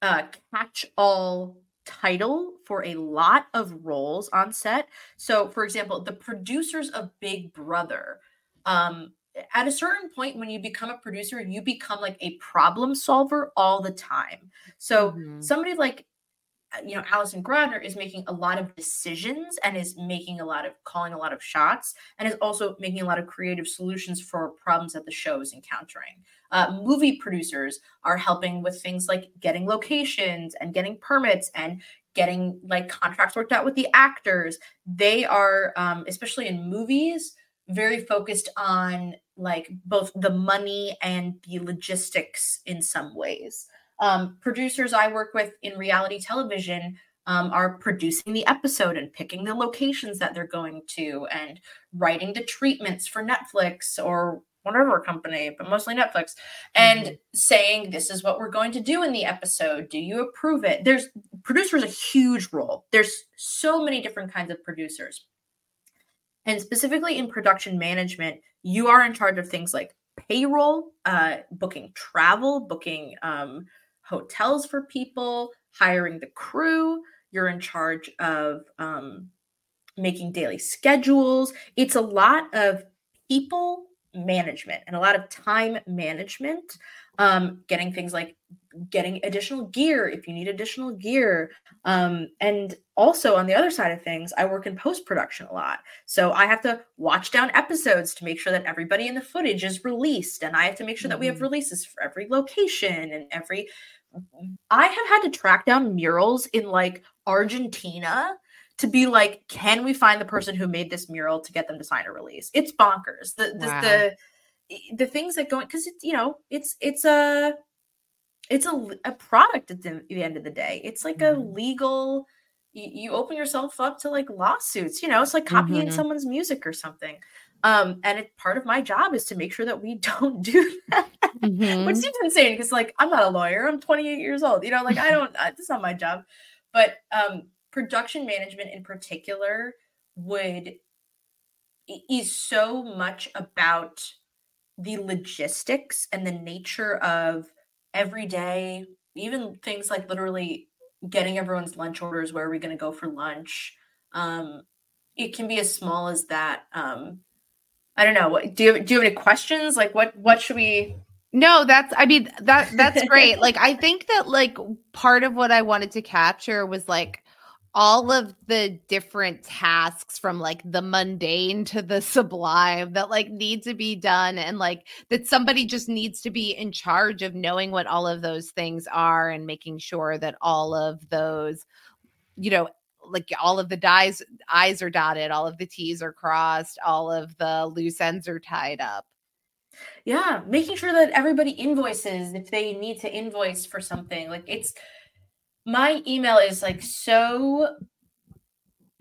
uh, catch all title for a lot of roles on set. So, for example, the producers of Big Brother. Um, at a certain point, when you become a producer, you become like a problem solver all the time. So, mm-hmm. somebody like you know, Allison Grodner is making a lot of decisions and is making a lot of calling a lot of shots and is also making a lot of creative solutions for problems that the show is encountering. Uh, movie producers are helping with things like getting locations and getting permits and getting like contracts worked out with the actors. They are, um, especially in movies, very focused on like both the money and the logistics in some ways. Um, producers I work with in reality television um, are producing the episode and picking the locations that they're going to and writing the treatments for Netflix or whatever company, but mostly Netflix, and mm-hmm. saying this is what we're going to do in the episode. Do you approve it? There's producers a huge role. There's so many different kinds of producers. And specifically in production management, you are in charge of things like payroll, uh, booking travel, booking um, hotels for people, hiring the crew. You're in charge of um, making daily schedules. It's a lot of people management and a lot of time management. Um, getting things like getting additional gear if you need additional gear. Um, and also on the other side of things, I work in post production a lot. So I have to watch down episodes to make sure that everybody in the footage is released. And I have to make sure that we have mm-hmm. releases for every location and every I have had to track down murals in like Argentina to be like, can we find the person who made this mural to get them to sign a release? It's bonkers. The the wow. the, the, things that go because it's you know it's it's a it's a, a product at the, the end of the day. It's like mm-hmm. a legal. You, you, open yourself up to like lawsuits. You know, it's like copying mm-hmm. someone's music or something. Um, and it part of my job is to make sure that we don't do that, mm-hmm. which seems insane because like I'm not a lawyer. I'm 28 years old. You know, like I don't. Uh, that's not my job. But um, production management in particular would is so much about the logistics and the nature of every day even things like literally getting everyone's lunch orders where are we going to go for lunch um, it can be as small as that um, i don't know what do you do you have any questions like what what should we no, that's I mean that that's great. like I think that like part of what I wanted to capture was like all of the different tasks from like the mundane to the sublime that like need to be done and like that somebody just needs to be in charge of knowing what all of those things are and making sure that all of those you know like all of the dies eyes are dotted all of the t's are crossed all of the loose ends are tied up yeah making sure that everybody invoices if they need to invoice for something like it's my email is like so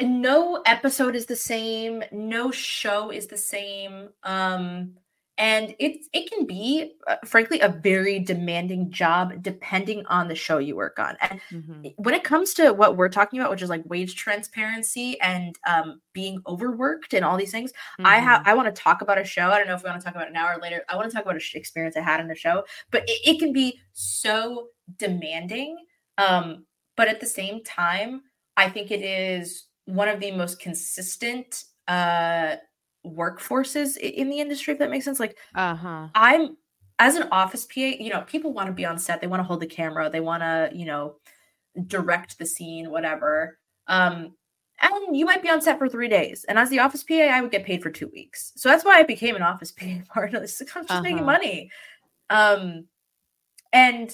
no episode is the same no show is the same um and it it can be uh, frankly a very demanding job depending on the show you work on and mm-hmm. when it comes to what we're talking about which is like wage transparency and um, being overworked and all these things mm-hmm. i have i want to talk about a show i don't know if we want to talk about it now or later i want to talk about an experience i had in a show but it, it can be so demanding um, but at the same time, I think it is one of the most consistent uh, workforces in the industry, if that makes sense. Like, uh-huh. I'm as an office PA, you know, people want to be on set, they want to hold the camera, they want to, you know, direct the scene, whatever. Um, and you might be on set for three days. And as the office PA, I would get paid for two weeks. So that's why I became an office PA partner. It's just uh-huh. making money. Um, and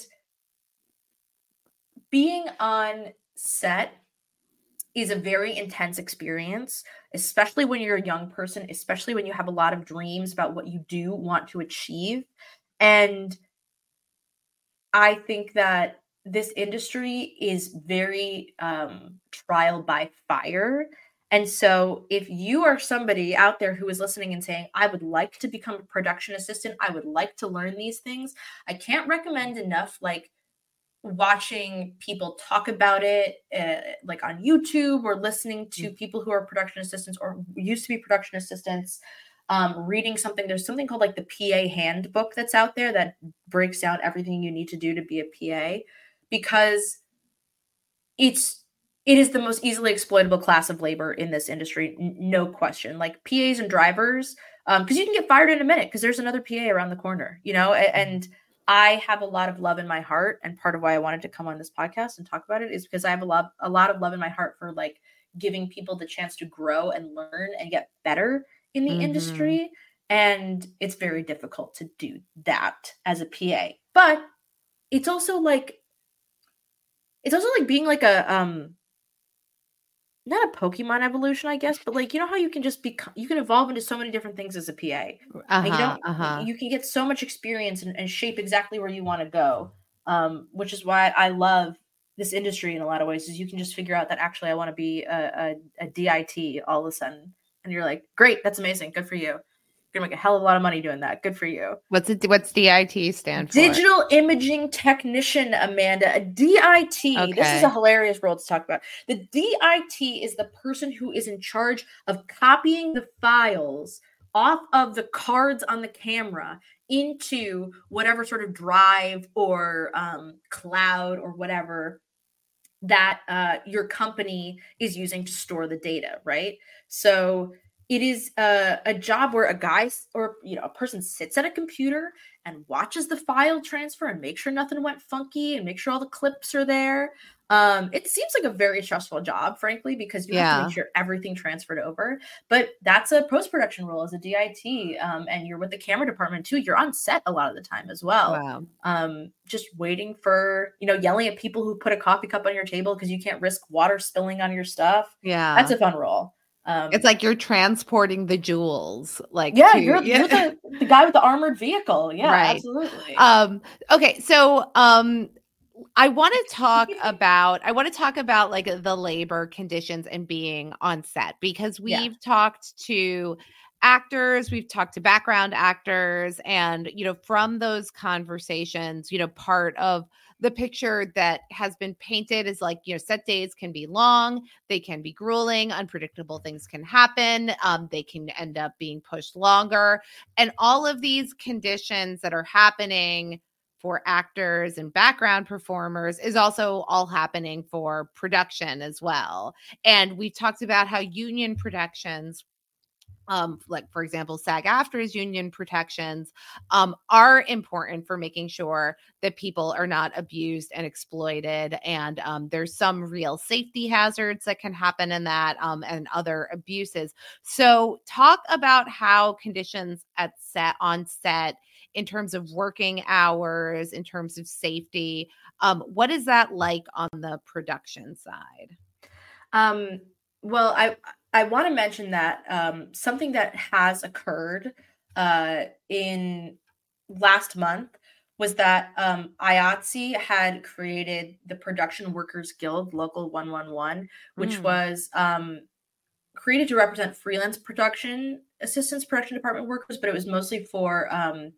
being on set is a very intense experience, especially when you're a young person, especially when you have a lot of dreams about what you do want to achieve. And I think that this industry is very um, trial by fire. And so, if you are somebody out there who is listening and saying, I would like to become a production assistant, I would like to learn these things, I can't recommend enough like watching people talk about it uh, like on YouTube or listening to mm. people who are production assistants or used to be production assistants um, reading something. There's something called like the PA handbook that's out there that breaks down everything you need to do to be a PA because it's it is the most easily exploitable class of labor in this industry n- no question. Like PAs and drivers um because you can get fired in a minute because there's another PA around the corner you know and, and I have a lot of love in my heart, and part of why I wanted to come on this podcast and talk about it is because I have a lot, a lot of love in my heart for like giving people the chance to grow and learn and get better in the mm-hmm. industry. And it's very difficult to do that as a PA, but it's also like, it's also like being like a um not a Pokemon evolution, I guess, but like you know how you can just be you can evolve into so many different things as a PA. Uh-huh, you don't uh-huh. you can get so much experience and, and shape exactly where you want to go. Um, which is why I love this industry in a lot of ways. Is you can just figure out that actually I want to be a, a, a DIT all of a sudden, and you're like, great, that's amazing, good for you gonna make a hell of a lot of money doing that. Good for you. What's it? What's DIT stand for? Digital Imaging Technician, Amanda. A DIT. Okay. This is a hilarious role to talk about. The DIT is the person who is in charge of copying the files off of the cards on the camera into whatever sort of drive or um, cloud or whatever that uh, your company is using to store the data, right? So it is a, a job where a guy or you know a person sits at a computer and watches the file transfer and make sure nothing went funky and make sure all the clips are there. Um, it seems like a very stressful job frankly because you yeah. have to make sure everything transferred over. But that's a post-production role as a dit um, and you're with the camera department too. You're on set a lot of the time as well. Wow. um, just waiting for you know yelling at people who put a coffee cup on your table because you can't risk water spilling on your stuff. Yeah. That's a fun role um, it's like you're transporting the jewels, like yeah, to, you're, yeah. you're the, the, guy with the armored vehicle. Yeah, right. absolutely. Um, okay, so um, I want to talk about I want to talk about like the labor conditions and being on set because we've yeah. talked to actors, we've talked to background actors, and you know, from those conversations, you know, part of the picture that has been painted is like you know set days can be long they can be grueling unpredictable things can happen um, they can end up being pushed longer and all of these conditions that are happening for actors and background performers is also all happening for production as well and we've talked about how union productions um, like for example, SAG AFTRA's union protections, um, are important for making sure that people are not abused and exploited. And um, there's some real safety hazards that can happen in that um, and other abuses. So, talk about how conditions at set on set in terms of working hours, in terms of safety. Um, what is that like on the production side? Um, well, I I want to mention that um, something that has occurred uh, in last month was that um, IATSE had created the Production Workers Guild Local 111, which mm. was um, created to represent freelance production assistants, production department workers, but it was mostly for um,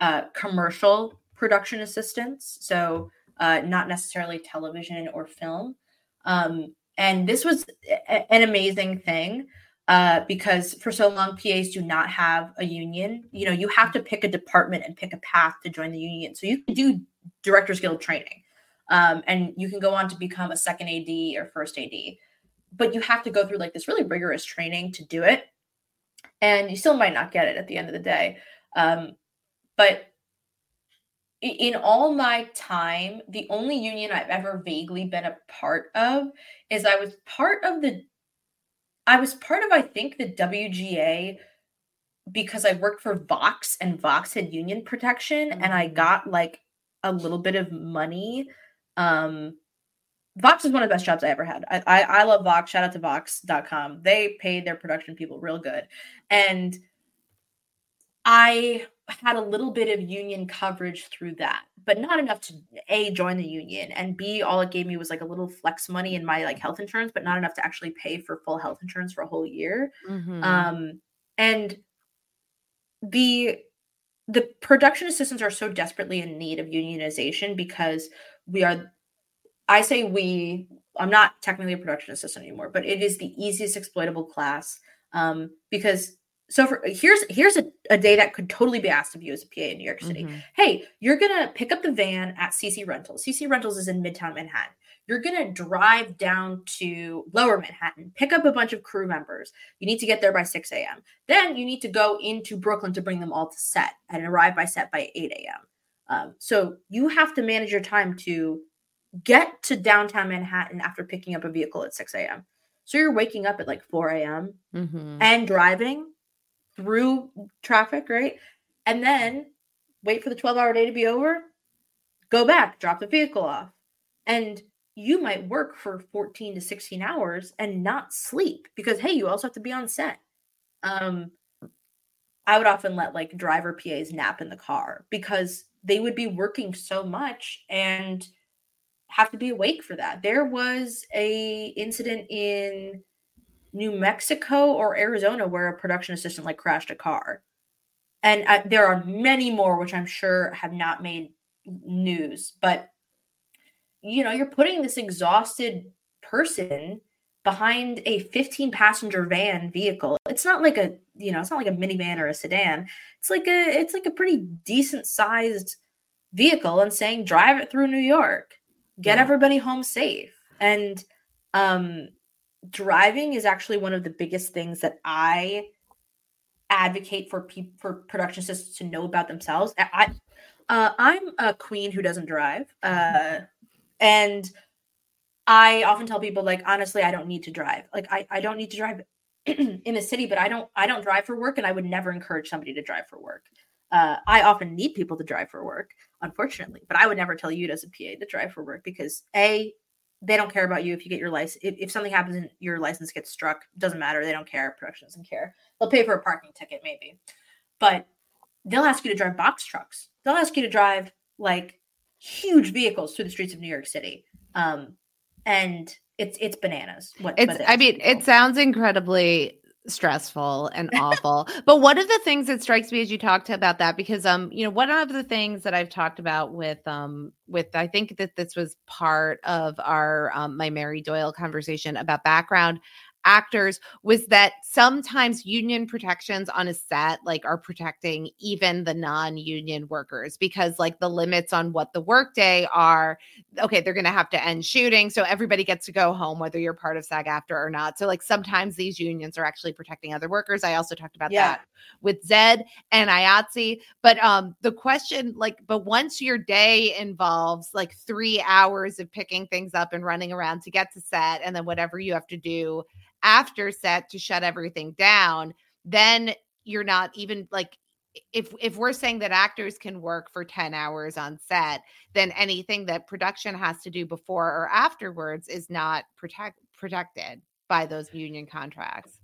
uh, commercial production assistants, so uh, not necessarily television or film. Um, and this was a- an amazing thing uh, because for so long PAs do not have a union. You know, you have to pick a department and pick a path to join the union. So you can do Directors Guild training, um, and you can go on to become a second AD or first AD, but you have to go through like this really rigorous training to do it, and you still might not get it at the end of the day. Um, but in all my time, the only union I've ever vaguely been a part of is I was part of the I was part of I think the WGA because I worked for Vox and Vox had union protection and I mm-hmm. got like a little bit of money. Um Vox is one of the best jobs I ever had. I, I, I love Vox. Shout out to Vox.com. They paid their production people real good. And I had a little bit of union coverage through that, but not enough to a join the union and b all it gave me was like a little flex money in my like health insurance, but not enough to actually pay for full health insurance for a whole year. Mm-hmm. Um, and the the production assistants are so desperately in need of unionization because we are I say we I'm not technically a production assistant anymore, but it is the easiest exploitable class um, because so for, here's here's a, a day that could totally be asked of you as a PA in New York City. Mm-hmm. Hey, you're gonna pick up the van at CC Rentals. CC Rentals is in Midtown Manhattan. You're gonna drive down to Lower Manhattan, pick up a bunch of crew members. You need to get there by 6 a.m. Then you need to go into Brooklyn to bring them all to set and arrive by set by 8 a.m. Um, so you have to manage your time to get to downtown Manhattan after picking up a vehicle at 6 a.m. So you're waking up at like 4 a.m. Mm-hmm. and driving through traffic, right? And then wait for the 12 hour day to be over, go back, drop the vehicle off. And you might work for 14 to 16 hours and not sleep because, hey, you also have to be on set. Um, I would often let like driver PAs nap in the car because they would be working so much and have to be awake for that. There was a incident in New Mexico or Arizona where a production assistant like crashed a car. And uh, there are many more which I'm sure have not made news, but you know, you're putting this exhausted person behind a 15 passenger van vehicle. It's not like a, you know, it's not like a minivan or a sedan. It's like a it's like a pretty decent sized vehicle and saying drive it through New York. Get yeah. everybody home safe. And um driving is actually one of the biggest things that I advocate for people for production assistants to know about themselves. I uh, I'm a queen who doesn't drive, uh, and I often tell people like honestly, I don't need to drive. Like I I don't need to drive in the city, but I don't I don't drive for work, and I would never encourage somebody to drive for work. Uh, I often need people to drive for work, unfortunately, but I would never tell you as a PA to drive for work because a they don't care about you if you get your license. If, if something happens and your license gets struck, doesn't matter. They don't care. Production doesn't care. They'll pay for a parking ticket, maybe, but they'll ask you to drive box trucks. They'll ask you to drive like huge vehicles through the streets of New York City. Um, and it's it's bananas. What, it's what I mean, it sounds incredibly stressful and awful. but one of the things that strikes me as you talked about that, because um, you know, one of the things that I've talked about with um with I think that this was part of our um my Mary Doyle conversation about background actors was that sometimes union protections on a set like are protecting even the non-union workers because like the limits on what the workday are okay they're going to have to end shooting so everybody gets to go home whether you're part of SAG AFTRA or not so like sometimes these unions are actually protecting other workers I also talked about yeah. that with Zed and IATSE but um the question like but once your day involves like 3 hours of picking things up and running around to get to set and then whatever you have to do after set to shut everything down, then you're not even like if if we're saying that actors can work for 10 hours on set, then anything that production has to do before or afterwards is not protect protected by those union contracts.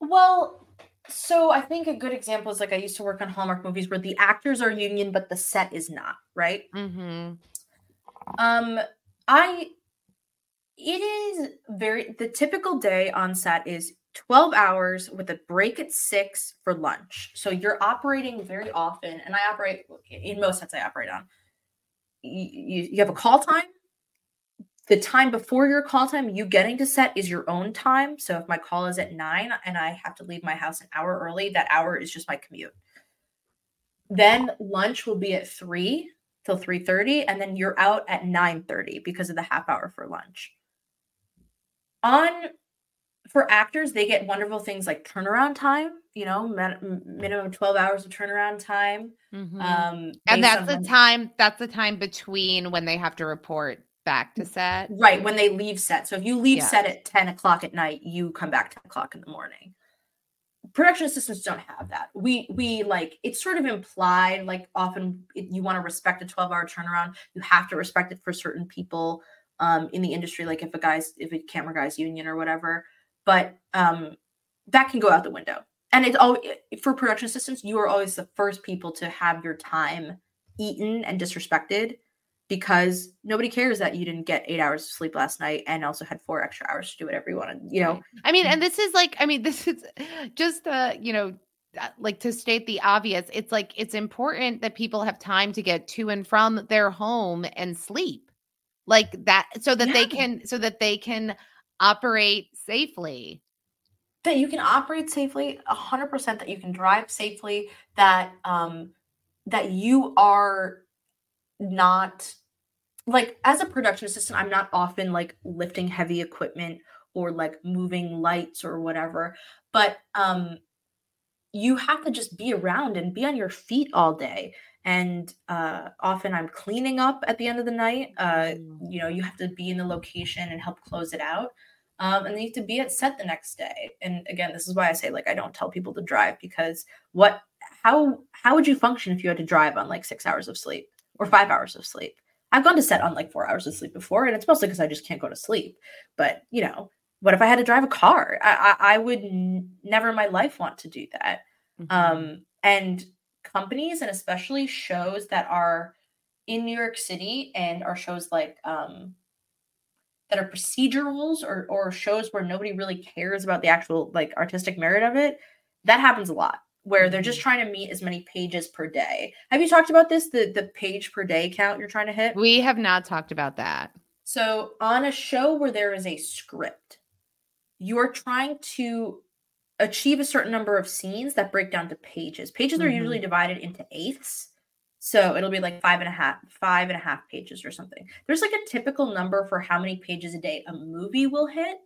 Well, so I think a good example is like I used to work on Hallmark movies where the actors are union but the set is not, right? Mm-hmm. Um I it is very the typical day on set is 12 hours with a break at six for lunch. So you're operating very often, and I operate in most sets I operate on. You, you, have a call time. The time before your call time, you getting to set is your own time. So if my call is at nine and I have to leave my house an hour early, that hour is just my commute. Then lunch will be at three till 3:30 and then you're out at 9:30 because of the half hour for lunch on for actors they get wonderful things like turnaround time you know minimum 12 hours of turnaround time mm-hmm. um and that's the time that's the time between when they have to report back to set? Right when they leave set. So if you leave yeah. set at 10 o'clock at night you come back 10 o'clock in the morning. Production assistants don't have that. We we like it's sort of implied like often it, you want to respect a 12 hour turnaround you have to respect it for certain people um, in the industry, like if a guy's if a camera guy's union or whatever. But um, that can go out the window. And it's all for production assistants. You are always the first people to have your time eaten and disrespected because nobody cares that you didn't get eight hours of sleep last night and also had four extra hours to do whatever you wanted. You know, I mean, and this is like, I mean, this is just uh, you know, like to state the obvious. It's like it's important that people have time to get to and from their home and sleep like that so that yeah. they can so that they can operate safely that you can operate safely 100% that you can drive safely that um that you are not like as a production assistant i'm not often like lifting heavy equipment or like moving lights or whatever but um you have to just be around and be on your feet all day and uh, often i'm cleaning up at the end of the night uh, mm. you know you have to be in the location and help close it out um, and they have to be at set the next day and again this is why i say like i don't tell people to drive because what how how would you function if you had to drive on like six hours of sleep or five hours of sleep i've gone to set on like four hours of sleep before and it's mostly because i just can't go to sleep but you know what if i had to drive a car i i, I would n- never in my life want to do that mm-hmm. um and companies and especially shows that are in New York City and are shows like um that are procedurals or or shows where nobody really cares about the actual like artistic merit of it, that happens a lot where they're just mm-hmm. trying to meet as many pages per day. Have you talked about this the the page per day count you're trying to hit? We have not talked about that. So, on a show where there is a script, you're trying to achieve a certain number of scenes that break down to pages. Pages mm-hmm. are usually mm-hmm. divided into eighths. So it'll be like five and a half, five and a half pages or something. There's like a typical number for how many pages a day a movie will hit,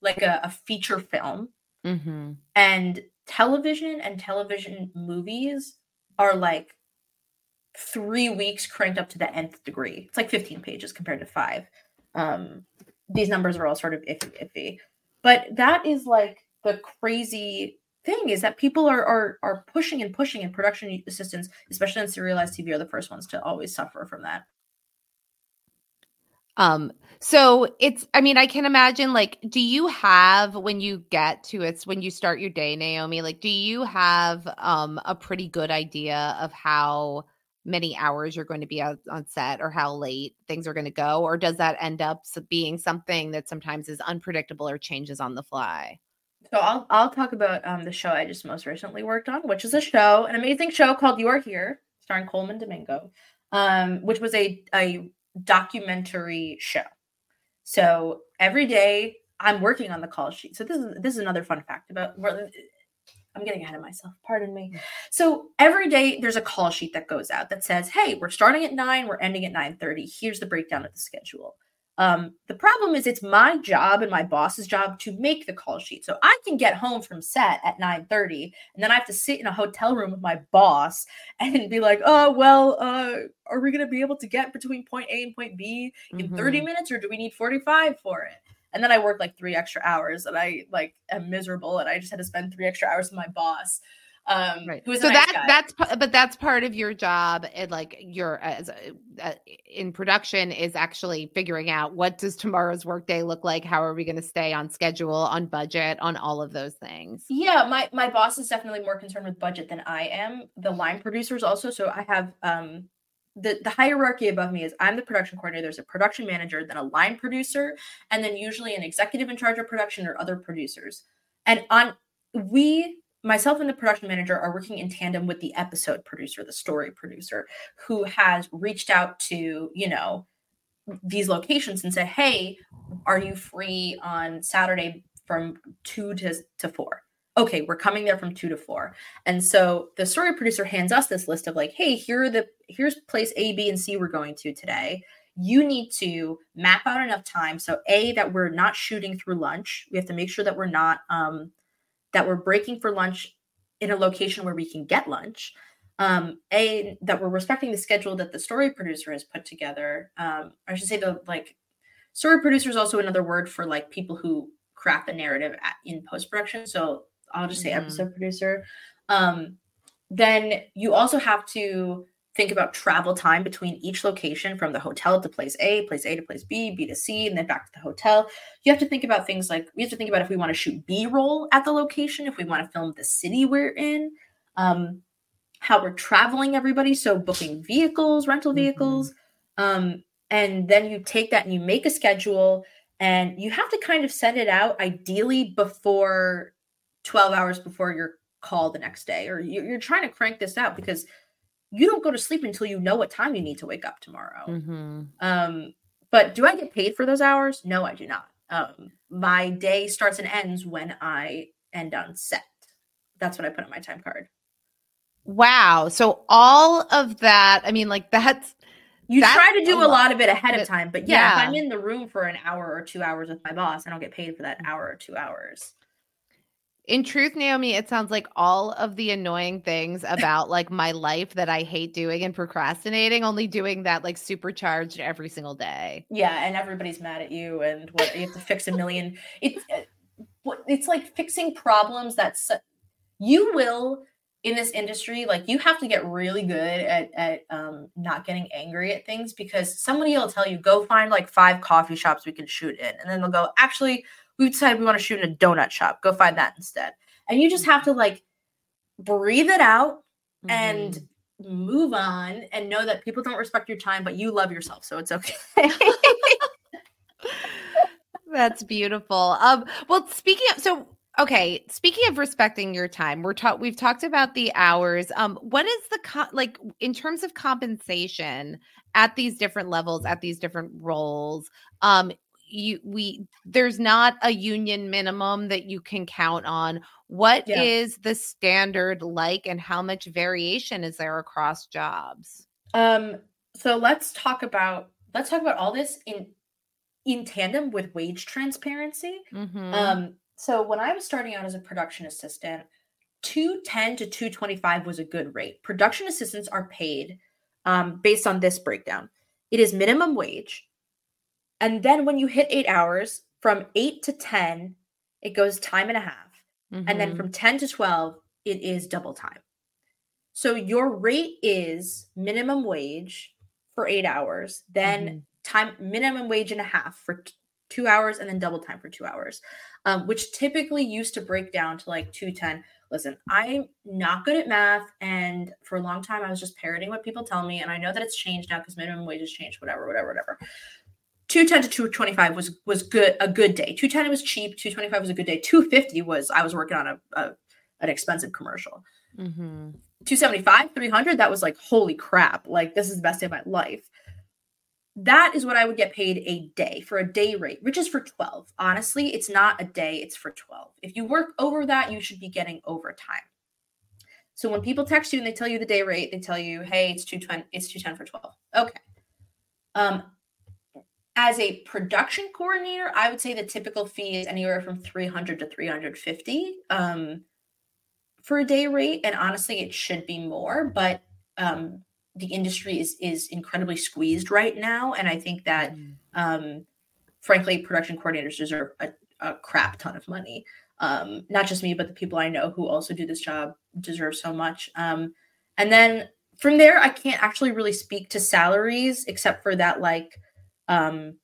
like a, a feature film. Mm-hmm. And television and television movies are like three weeks cranked up to the nth degree. It's like 15 pages compared to five. Um, these numbers are all sort of iffy, iffy. But that is like the crazy thing is that people are are are pushing and pushing and production assistants especially on serialized tv are the first ones to always suffer from that. Um so it's i mean i can imagine like do you have when you get to it's when you start your day naomi like do you have um a pretty good idea of how many hours you're going to be out on set or how late things are going to go? Or does that end up being something that sometimes is unpredictable or changes on the fly so I'll I'll talk about um the show I just most recently worked on, which is a show, an amazing show called You Are Here, starring Colman Domingo, um, which was a a documentary show. So every day I'm working on the call sheet. So this is this is another fun fact about I'm getting ahead of myself. Pardon me. So every day there's a call sheet that goes out that says, "Hey, we're starting at 9, we're ending at 9:30. Here's the breakdown of the schedule." Um, the problem is it's my job and my boss's job to make the call sheet. So I can get home from set at 9:30 and then I have to sit in a hotel room with my boss and be like, "Oh, well, uh, are we going to be able to get between point A and point B in mm-hmm. 30 minutes or do we need 45 for it?" And then I work like 3 extra hours and I like am miserable and I just had to spend 3 extra hours with my boss um right. so nice that guy. that's but that's part of your job and like your as uh, in production is actually figuring out what does tomorrow's workday look like how are we going to stay on schedule on budget on all of those things yeah my my boss is definitely more concerned with budget than i am the line producers also so i have um the, the hierarchy above me is I'm the production coordinator. There's a production manager, then a line producer, and then usually an executive in charge of production or other producers. And on we myself and the production manager are working in tandem with the episode producer, the story producer, who has reached out to, you know, these locations and said, Hey, are you free on Saturday from two to, to four? Okay, we're coming there from two to four. And so the story producer hands us this list of like, hey, here are the here's place A, B, and C we're going to today. You need to map out enough time. So A, that we're not shooting through lunch. We have to make sure that we're not um that we're breaking for lunch in a location where we can get lunch. Um, a that we're respecting the schedule that the story producer has put together. Um, I should say the like story producer is also another word for like people who craft the narrative at, in post production. So I'll just say mm-hmm. episode producer. Um, then you also have to think about travel time between each location from the hotel to place A, place A to place B, B to C, and then back to the hotel. You have to think about things like we have to think about if we want to shoot B roll at the location, if we want to film the city we're in, um, how we're traveling everybody. So booking vehicles, rental mm-hmm. vehicles. Mm-hmm. Um, and then you take that and you make a schedule and you have to kind of send it out ideally before 12 hours before your call the next day or you're trying to crank this out because you don't go to sleep until you know what time you need to wake up tomorrow. Mm-hmm. Um, but do I get paid for those hours? No, I do not. Um, my day starts and ends when I end on set. That's what I put on my time card. Wow. So all of that, I mean, like that's you that's try to do a lot. lot of it ahead of time, but yeah, yeah, if I'm in the room for an hour or two hours with my boss, I don't get paid for that hour or two hours in truth naomi it sounds like all of the annoying things about like my life that i hate doing and procrastinating only doing that like supercharged every single day. Yeah and everybody's mad at you and what you have to fix a million it's uh, it's like fixing problems that's you will in this industry like you have to get really good at at um, not getting angry at things because somebody will tell you go find like five coffee shops we can shoot in and then they'll go actually we decided we want to shoot in a donut shop. Go find that instead. And you just have to like breathe it out mm-hmm. and move on and know that people don't respect your time, but you love yourself. So it's okay. That's beautiful. Um, well, speaking of so okay, speaking of respecting your time, we're taught we've talked about the hours. Um, what is the co- like in terms of compensation at these different levels, at these different roles? Um, you we there's not a union minimum that you can count on. What yeah. is the standard like and how much variation is there across jobs? Um so let's talk about let's talk about all this in in tandem with wage transparency. Mm-hmm. um so when i was starting out as a production assistant 210 to 225 was a good rate. Production assistants are paid um, based on this breakdown. It is minimum wage and then when you hit eight hours, from eight to 10, it goes time and a half. Mm-hmm. And then mm-hmm. from 10 to 12, it is double time. So your rate is minimum wage for eight hours, then mm-hmm. time minimum wage and a half for t- two hours, and then double time for two hours, um, which typically used to break down to like 210. Listen, I'm not good at math. And for a long time, I was just parroting what people tell me. And I know that it's changed now because minimum wage has changed, whatever, whatever, whatever. 210 to 225 was was good a good day 210 was cheap 225 was a good day 250 was i was working on a, a an expensive commercial mm-hmm. 275 300 that was like holy crap like this is the best day of my life that is what I would get paid a day for a day rate, which is for 12. Honestly, it's not a day, it's for 12. If you work over that, you should be getting overtime. So when people text you and they tell you the day rate, they tell you, hey, it's 210 it's 210 for 12. Okay. Um, as a production coordinator, I would say the typical fee is anywhere from 300 to 350 um, for a day rate. And honestly, it should be more, but um, the industry is is incredibly squeezed right now, and I think that, mm. um, frankly, production coordinators deserve a, a crap ton of money. Um, not just me, but the people I know who also do this job deserve so much. Um, and then from there, I can't actually really speak to salaries except for that, like, um,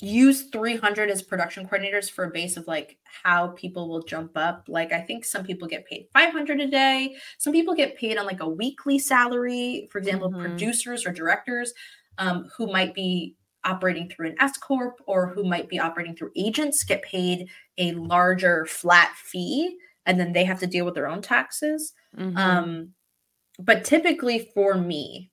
use 300 as production coordinators for a base of like how people will jump up like i think some people get paid 500 a day some people get paid on like a weekly salary for example mm-hmm. producers or directors um, who might be operating through an s corp or who might be operating through agents get paid a larger flat fee and then they have to deal with their own taxes mm-hmm. um, but typically for me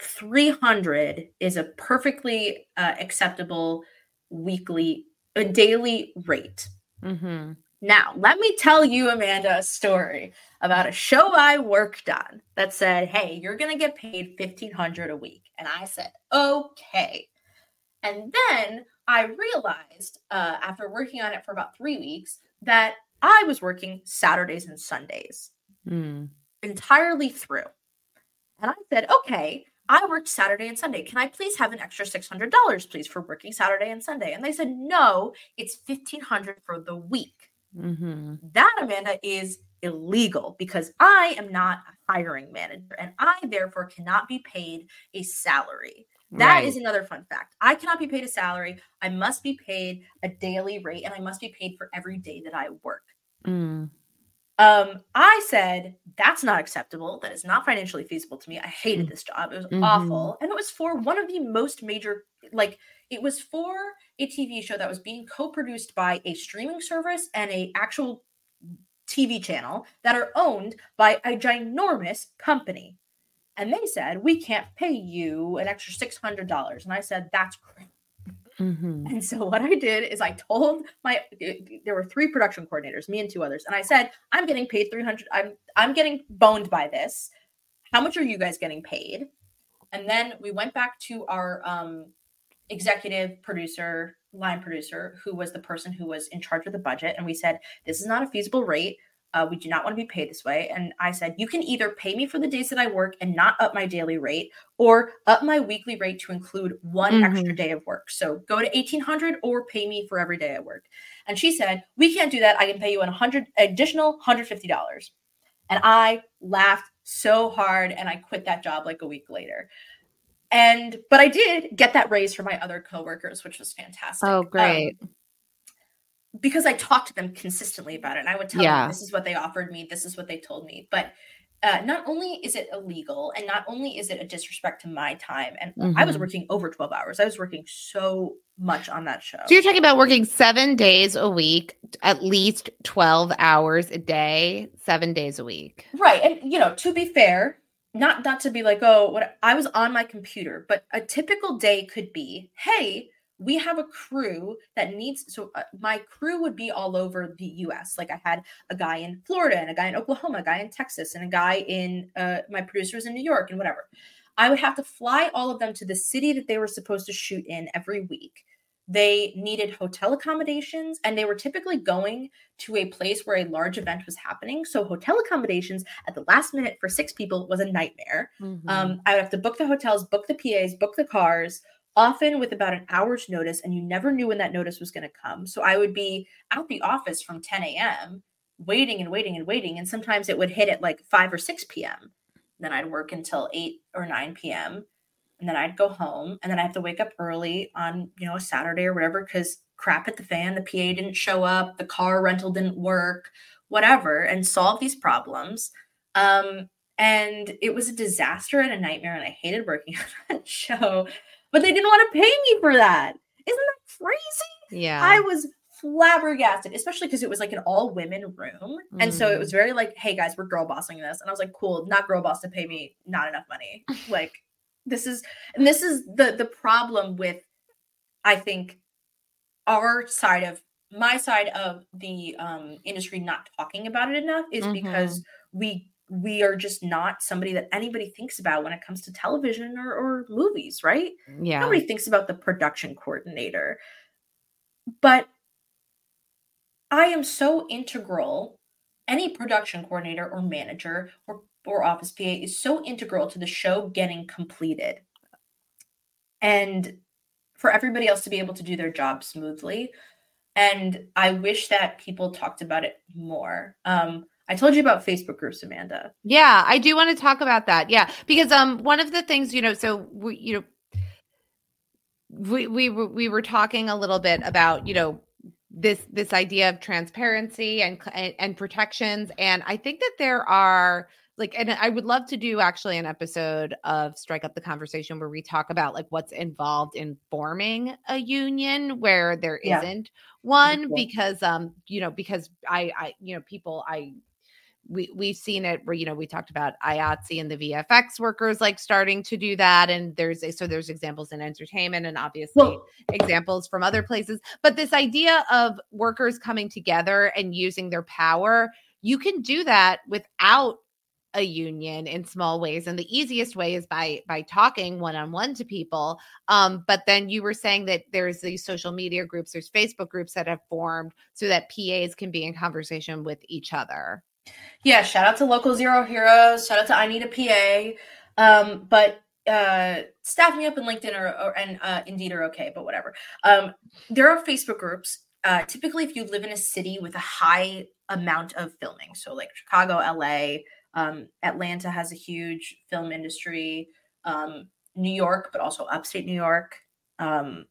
300 is a perfectly uh, acceptable weekly, a daily rate. Mm-hmm. Now, let me tell you, Amanda, a story about a show I worked on that said, "Hey, you're gonna get paid fifteen hundred a week," and I said, "Okay." And then I realized, uh, after working on it for about three weeks, that I was working Saturdays and Sundays mm. entirely through. And I said, "Okay, I worked Saturday and Sunday. Can I please have an extra $600, please, for working Saturday and Sunday? And they said, no, it's $1,500 for the week. Mm-hmm. That, Amanda, is illegal because I am not a hiring manager and I therefore cannot be paid a salary. That right. is another fun fact. I cannot be paid a salary. I must be paid a daily rate and I must be paid for every day that I work. Mm. Um, I said, that's not acceptable. That is not financially feasible to me. I hated mm. this job. It was mm-hmm. awful. And it was for one of the most major, like, it was for a TV show that was being co-produced by a streaming service and a actual TV channel that are owned by a ginormous company. And they said, we can't pay you an extra $600. And I said, that's crazy. Mm-hmm. And so what I did is I told my there were three production coordinators, me and two others, and I said, "I'm getting paid 300 I'm I'm getting boned by this. How much are you guys getting paid?" And then we went back to our um, executive producer, line producer, who was the person who was in charge of the budget, and we said, "This is not a feasible rate. Uh, we do not want to be paid this way. And I said, you can either pay me for the days that I work and not up my daily rate, or up my weekly rate to include one mm-hmm. extra day of work. So go to 1800 or pay me for every day I work. And she said, we can't do that. I can pay you an 100 additional $150. And I laughed so hard and I quit that job like a week later. And but I did get that raise for my other coworkers, which was fantastic. Oh, great. Um, because I talked to them consistently about it. And I would tell yeah. them this is what they offered me, this is what they told me. But uh, not only is it illegal, and not only is it a disrespect to my time, and mm-hmm. I was mm-hmm. working over 12 hours. I was working so much on that show. So you're talking about working seven days a week, at least 12 hours a day, seven days a week. Right. And you know, to be fair, not not to be like, oh, what I was on my computer, but a typical day could be, hey, we have a crew that needs so uh, my crew would be all over the US like I had a guy in Florida and a guy in Oklahoma a guy in Texas and a guy in uh, my producers in New York and whatever. I would have to fly all of them to the city that they were supposed to shoot in every week. They needed hotel accommodations and they were typically going to a place where a large event was happening. So hotel accommodations at the last minute for six people was a nightmare. Mm-hmm. um, i would have to book the hotels book the pas book the cars often with about an hour's notice, and you never knew when that notice was going to come. So I would be out the office from 10 a.m., waiting and waiting and waiting. And sometimes it would hit at like 5 or 6 p.m. Then I'd work until 8 or 9 p.m. And then I'd go home. And then I have to wake up early on, you know, a Saturday or whatever because crap at the fan, the PA didn't show up, the car rental didn't work, whatever, and solve these problems. Um, and it was a disaster and a nightmare. And I hated working on that show but they didn't want to pay me for that. Isn't that crazy? Yeah. I was flabbergasted, especially because it was like an all women room. Mm. And so it was mm. very like, hey guys, we're girl bossing this. And I was like, cool, not girl boss to pay me not enough money. like, This is and this is the the problem with I think our side of my side of the um industry not talking about it enough is mm-hmm. because we we are just not somebody that anybody thinks about when it comes to television or, or movies, right? Yeah. Nobody thinks about the production coordinator. But I am so integral. Any production coordinator or manager or, or office PA is so integral to the show getting completed. And for everybody else to be able to do their job smoothly. And I wish that people talked about it more. Um, I told you about Facebook groups, Amanda. Yeah, I do want to talk about that. Yeah, because um, one of the things you know, so we, you know, we we we were talking a little bit about you know this this idea of transparency and and, and protections, and I think that there are like and i would love to do actually an episode of strike up the conversation where we talk about like what's involved in forming a union where there yeah. not one cool. because um you know because i i you know people i we we've seen it where you know we talked about IATSE and the VFX workers like starting to do that, and there's a, so there's examples in entertainment and obviously well, examples from other places. But this idea of workers coming together and using their power, you can do that without a union in small ways and the easiest way is by by talking one-on-one to people um, but then you were saying that there's these social media groups there's facebook groups that have formed so that pas can be in conversation with each other yeah, shout out to local zero heroes. Shout out to I need a PA. Um, but uh, staff me up in LinkedIn or, or and uh, Indeed are okay, but whatever. Um, there are Facebook groups. Uh, typically, if you live in a city with a high amount of filming, so like Chicago, LA, um, Atlanta has a huge film industry. Um, New York, but also upstate New York. Um,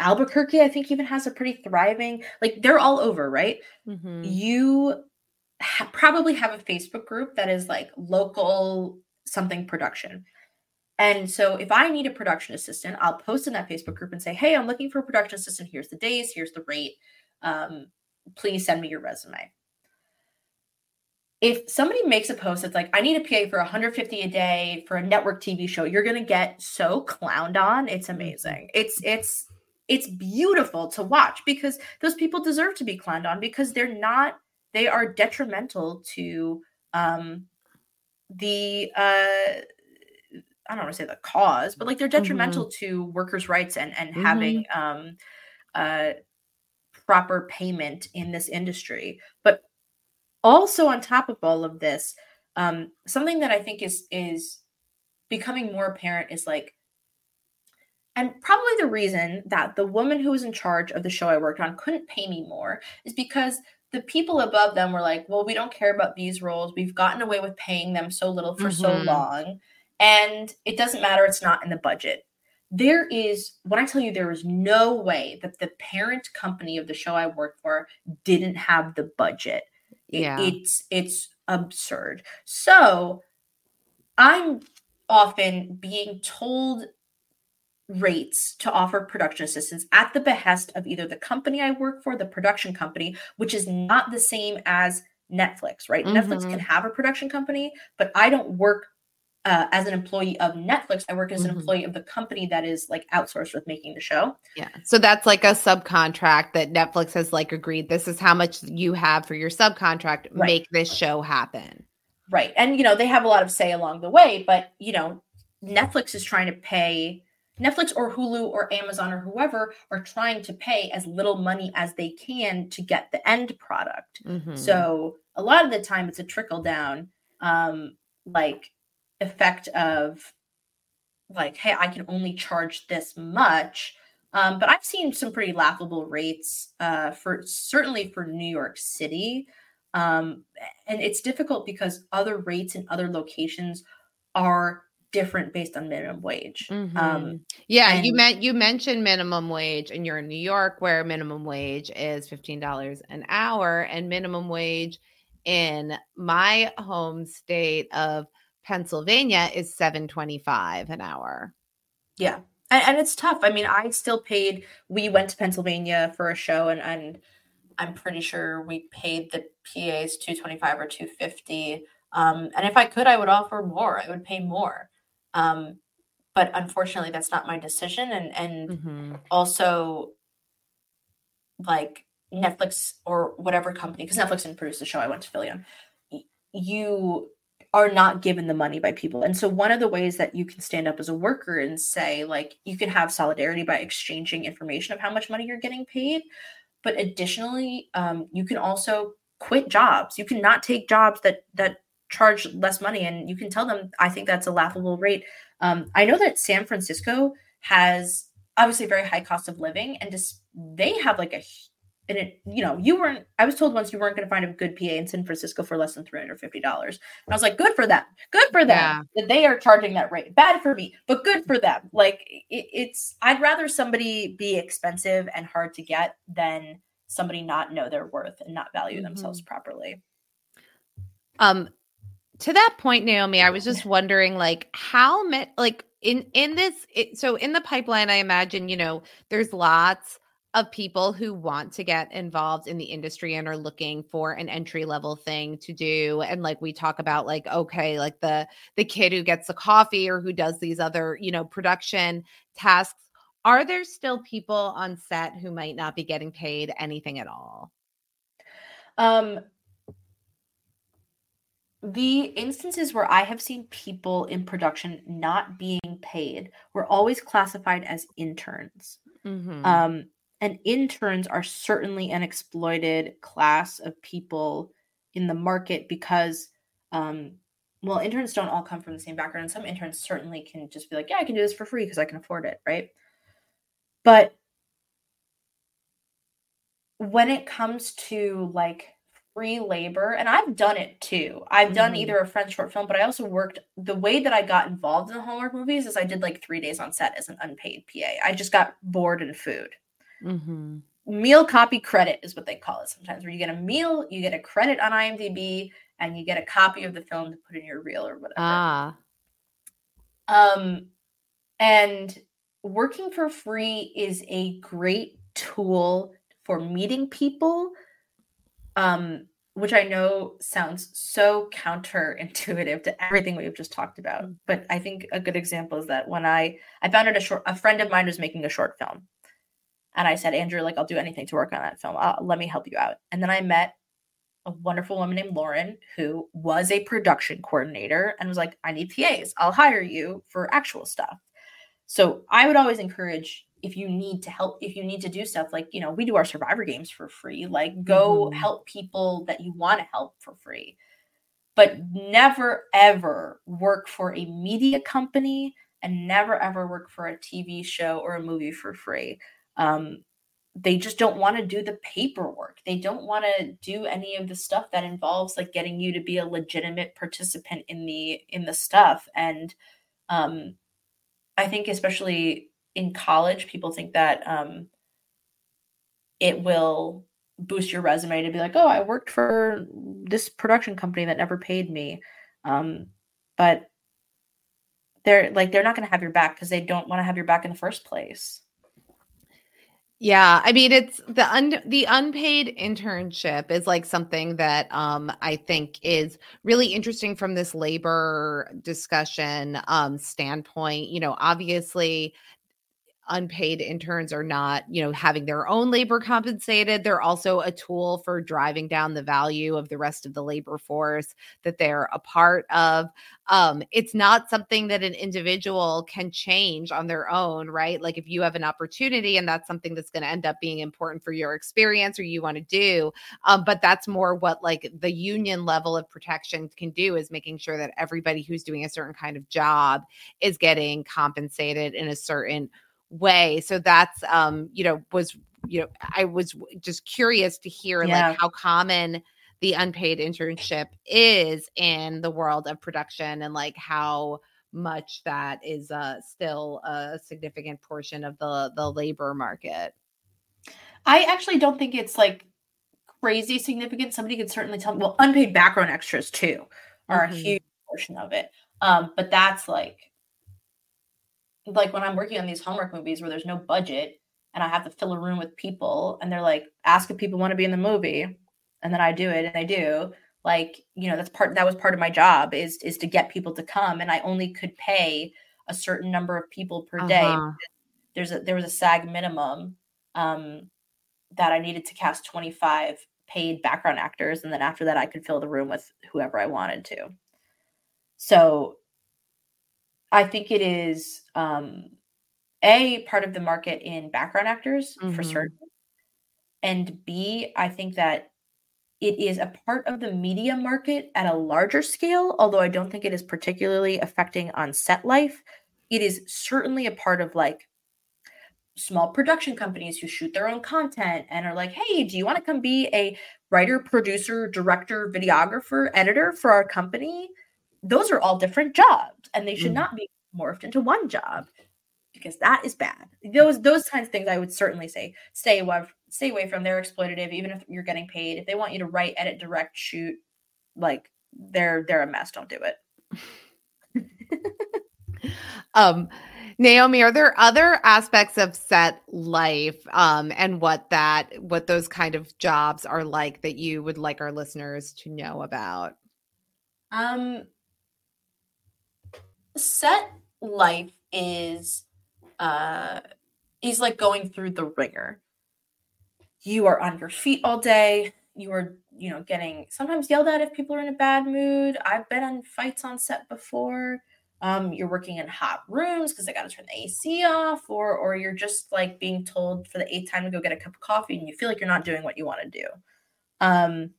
Albuquerque, I think, even has a pretty thriving. Like they're all over, right? Mm-hmm. You ha- probably have a Facebook group that is like local something production. And so if I need a production assistant, I'll post in that Facebook group and say, "Hey, I'm looking for a production assistant. Here's the days. Here's the rate. Um, please send me your resume." If somebody makes a post that's like, "I need a PA for 150 a day for a network TV show," you're gonna get so clowned on. It's mm-hmm. amazing. It's it's it's beautiful to watch because those people deserve to be clowned on because they're not they are detrimental to um, the uh, I don't want to say the cause, but like they're detrimental mm-hmm. to workers' rights and and mm-hmm. having um, uh, proper payment in this industry. But also on top of all of this, um, something that I think is is becoming more apparent is like and probably the reason that the woman who was in charge of the show I worked on couldn't pay me more is because the people above them were like, well, we don't care about these roles. We've gotten away with paying them so little for mm-hmm. so long. And it doesn't matter, it's not in the budget. There is, when I tell you, there is no way that the parent company of the show I worked for didn't have the budget. Yeah. it's it's absurd. So I'm often being told rates to offer production assistance at the behest of either the company I work for, the production company, which is not the same as Netflix, right? Mm-hmm. Netflix can have a production company, but I don't work uh, as an employee of Netflix. I work as an mm-hmm. employee of the company that is like outsourced with making the show. Yeah. So that's like a subcontract that Netflix has like agreed this is how much you have for your subcontract. Right. Make this show happen. Right. And, you know, they have a lot of say along the way, but, you know, Netflix is trying to pay Netflix or Hulu or Amazon or whoever are trying to pay as little money as they can to get the end product. Mm-hmm. So a lot of the time it's a trickle down um, like effect of like, hey, I can only charge this much. Um, but I've seen some pretty laughable rates uh, for certainly for New York City. Um, and it's difficult because other rates in other locations are different based on minimum wage. Mm-hmm. Um, yeah, and- you meant you mentioned minimum wage, and you're in New York, where minimum wage is fifteen dollars an hour, and minimum wage in my home state of Pennsylvania is seven twenty five an hour. Yeah, and, and it's tough. I mean, I still paid. We went to Pennsylvania for a show, and and I'm pretty sure we paid the PAs two twenty five or two fifty. Um, and if I could, I would offer more. I would pay more. Um, but unfortunately that's not my decision and and mm-hmm. also like Netflix or whatever company because Netflix didn't produce the show I went to Philly on you are not given the money by people. And so one of the ways that you can stand up as a worker and say like you can have solidarity by exchanging information of how much money you're getting paid, but additionally um, you can also quit jobs. You cannot take jobs that that charge less money and you can tell them I think that's a laughable rate. Um, I know that San Francisco has obviously a very high cost of living and just they have like a and it, you know, you weren't, I was told once you weren't going to find a good PA in San Francisco for less than $350. And I was like, good for them. Good for them yeah. that they are charging that rate. Bad for me, but good for them. Like it, it's, I'd rather somebody be expensive and hard to get than somebody not know their worth and not value mm-hmm. themselves properly. Um, to that point, Naomi, I was just wondering, like, how many, like, in in this, it, so in the pipeline, I imagine, you know, there's lots of people who want to get involved in the industry and are looking for an entry level thing to do. And like we talk about like okay like the the kid who gets the coffee or who does these other you know production tasks. Are there still people on set who might not be getting paid anything at all? Um the instances where I have seen people in production not being paid were always classified as interns. Mm-hmm. Um, and interns are certainly an exploited class of people in the market because um, well interns don't all come from the same background and some interns certainly can just be like yeah i can do this for free because i can afford it right but when it comes to like free labor and i've done it too i've done mm-hmm. either a french short film but i also worked the way that i got involved in the hallmark movies is i did like three days on set as an unpaid pa i just got bored and food Mm-hmm. Meal copy credit is what they call it sometimes, where you get a meal, you get a credit on IMDb, and you get a copy of the film to put in your reel or whatever. Ah. Um, and working for free is a great tool for meeting people. Um, which I know sounds so counterintuitive to everything we've just talked about. Mm. But I think a good example is that when I I found out a short a friend of mine was making a short film and I said, Andrew, like, I'll do anything to work on that film. I'll, let me help you out. And then I met a wonderful woman named Lauren who was a production coordinator and was like, I need TAs. I'll hire you for actual stuff. So I would always encourage if you need to help, if you need to do stuff like, you know, we do our survivor games for free, like go mm-hmm. help people that you want to help for free. But never ever work for a media company and never ever work for a TV show or a movie for free um, they just don't want to do the paperwork. They don't want to do any of the stuff that involves like getting you to be a legitimate participant in the in the stuff. And um, I think especially in college, people think that um, it will boost your resume to be like, oh, I worked for this production company that never paid me. Um, but they're like they're not going to have your back because they don't want to have your back in the first place. Yeah, I mean it's the un the unpaid internship is like something that um I think is really interesting from this labor discussion um standpoint. You know, obviously unpaid interns are not, you know, having their own labor compensated. They're also a tool for driving down the value of the rest of the labor force that they're a part of. Um, it's not something that an individual can change on their own, right? Like if you have an opportunity and that's something that's going to end up being important for your experience or you want to do, um, but that's more what like the union level of protection can do is making sure that everybody who's doing a certain kind of job is getting compensated in a certain way. So that's um, you know, was you know, I was just curious to hear yeah. like how common the unpaid internship is in the world of production and like how much that is uh still a significant portion of the the labor market. I actually don't think it's like crazy significant. Somebody could certainly tell me. Well, unpaid background extras too are mm-hmm. a huge portion of it. Um, but that's like like when I'm working on these Hallmark movies where there's no budget and I have to fill a room with people and they're like, ask if people want to be in the movie. And then I do it and I do. Like, you know, that's part that was part of my job is is to get people to come. And I only could pay a certain number of people per uh-huh. day. There's a there was a SAG minimum um, that I needed to cast 25 paid background actors, and then after that, I could fill the room with whoever I wanted to. So I think it is um, a part of the market in background actors mm-hmm. for certain, and B, I think that it is a part of the media market at a larger scale, although I don't think it is particularly affecting on set life. It is certainly a part of like small production companies who shoot their own content and are like, hey, do you want to come be a writer, producer, director, videographer, editor for our company? Those are all different jobs and they should mm. not be morphed into one job because that is bad. Those those kinds of things I would certainly say stay away stay away from. They're exploitative, even if you're getting paid. If they want you to write, edit, direct, shoot, like they're they're a mess. Don't do it. um Naomi, are there other aspects of set life um, and what that what those kind of jobs are like that you would like our listeners to know about? Um set life is uh is like going through the ringer. You are on your feet all day. You are, you know, getting sometimes yelled at if people are in a bad mood. I've been in fights on set before. Um, you're working in hot rooms because they got to turn the AC off, or or you're just like being told for the eighth time to go get a cup of coffee, and you feel like you're not doing what you want to do. Um,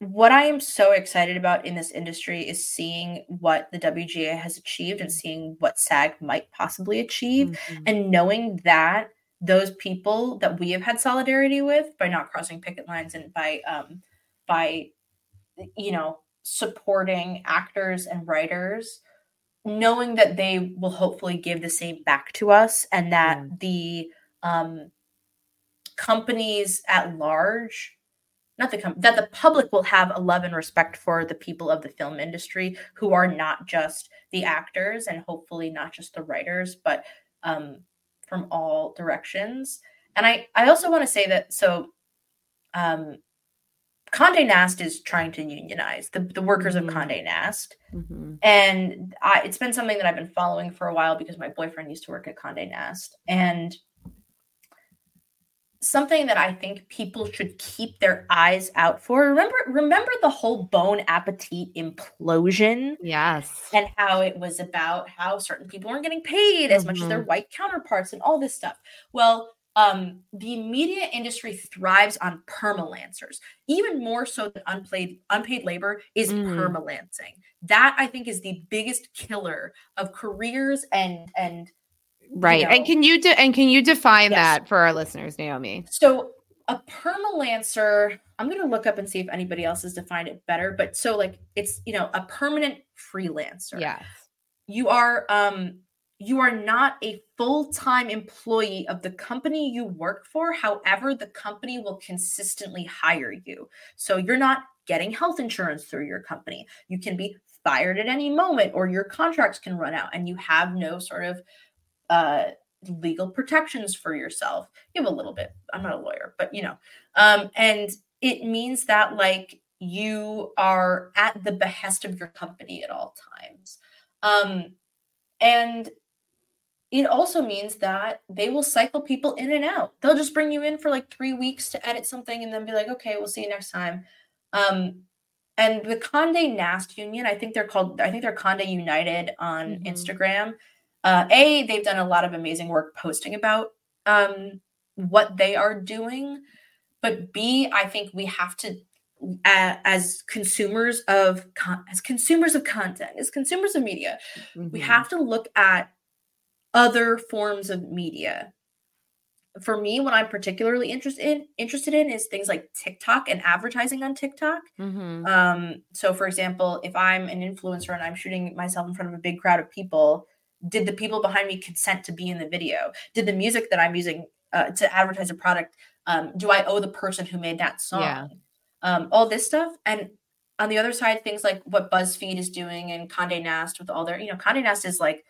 what I am so excited about in this industry is seeing what the WGA has achieved and seeing what SAG might possibly achieve, mm-hmm. and knowing that those people that we have had solidarity with by not crossing picket lines and by um, by you know supporting actors and writers knowing that they will hopefully give the same back to us and that mm. the um, companies at large not the com- that the public will have a love and respect for the people of the film industry who are not just the actors and hopefully not just the writers but um, from all directions and i i also want to say that so um, Condé Nast is trying to unionize the, the workers mm-hmm. of Condé Nast. Mm-hmm. And I, it's been something that I've been following for a while because my boyfriend used to work at Condé Nast. And something that I think people should keep their eyes out for. Remember, remember the whole Bon Appetit implosion? Yes. And how it was about how certain people weren't getting paid mm-hmm. as much as their mm-hmm. white counterparts and all this stuff. Well, um, the media industry thrives on permalancers, even more so than unpaid unpaid labor is mm. permalancing. That I think is the biggest killer of careers and and right. You know, and can you de- and can you define yes. that for our listeners, Naomi? So a permalancer, I'm going to look up and see if anybody else has defined it better. But so like it's you know a permanent freelancer. Yes. You are um you are not a full time employee of the company you work for. However, the company will consistently hire you. So you're not getting health insurance through your company. You can be fired at any moment, or your contracts can run out, and you have no sort of uh, legal protections for yourself. You have a little bit. I'm not a lawyer, but you know, um, and it means that like you are at the behest of your company at all times. Um, and it also means that they will cycle people in and out. They'll just bring you in for like three weeks to edit something and then be like, okay, we'll see you next time. Um, and the Conde Nast Union, I think they're called, I think they're Conde United on mm-hmm. Instagram. Uh, a, they've done a lot of amazing work posting about um, what they are doing. But B, I think we have to, uh, as consumers of con- as consumers of content, as consumers of media, mm-hmm. we have to look at other forms of media. For me, what I'm particularly interested in, interested in is things like TikTok and advertising on TikTok. Mm-hmm. Um, so, for example, if I'm an influencer and I'm shooting myself in front of a big crowd of people, did the people behind me consent to be in the video? Did the music that I'm using uh, to advertise a product, um, do I owe the person who made that song? Yeah. Um, all this stuff. And on the other side, things like what BuzzFeed is doing and Condé Nast with all their, you know, Condé Nast is like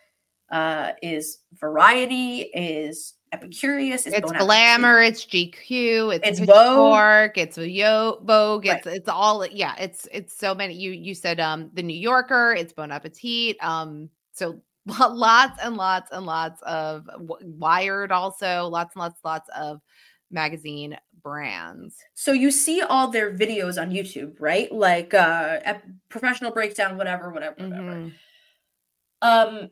uh, is Variety, is Epicurious, it's, it's Glamour, it's GQ, it's, it's Vogue, it's Yo Vogue, it's right. it's all yeah, it's it's so many. You you said um the New Yorker, it's Bon Appetit, um so lots and lots and lots of Wired, also lots and lots, lots of magazine brands. So you see all their videos on YouTube, right? Like uh professional breakdown, whatever, whatever, whatever. Mm-hmm. Um,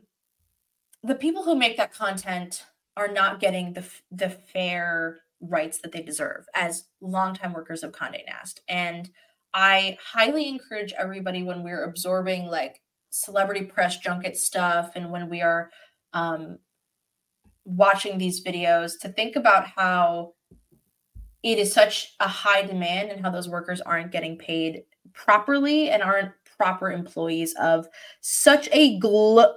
the people who make that content are not getting the the fair rights that they deserve as longtime workers of Condé Nast. And I highly encourage everybody when we're absorbing like celebrity press junket stuff and when we are um, watching these videos to think about how it is such a high demand and how those workers aren't getting paid properly and aren't proper employees of such a glo-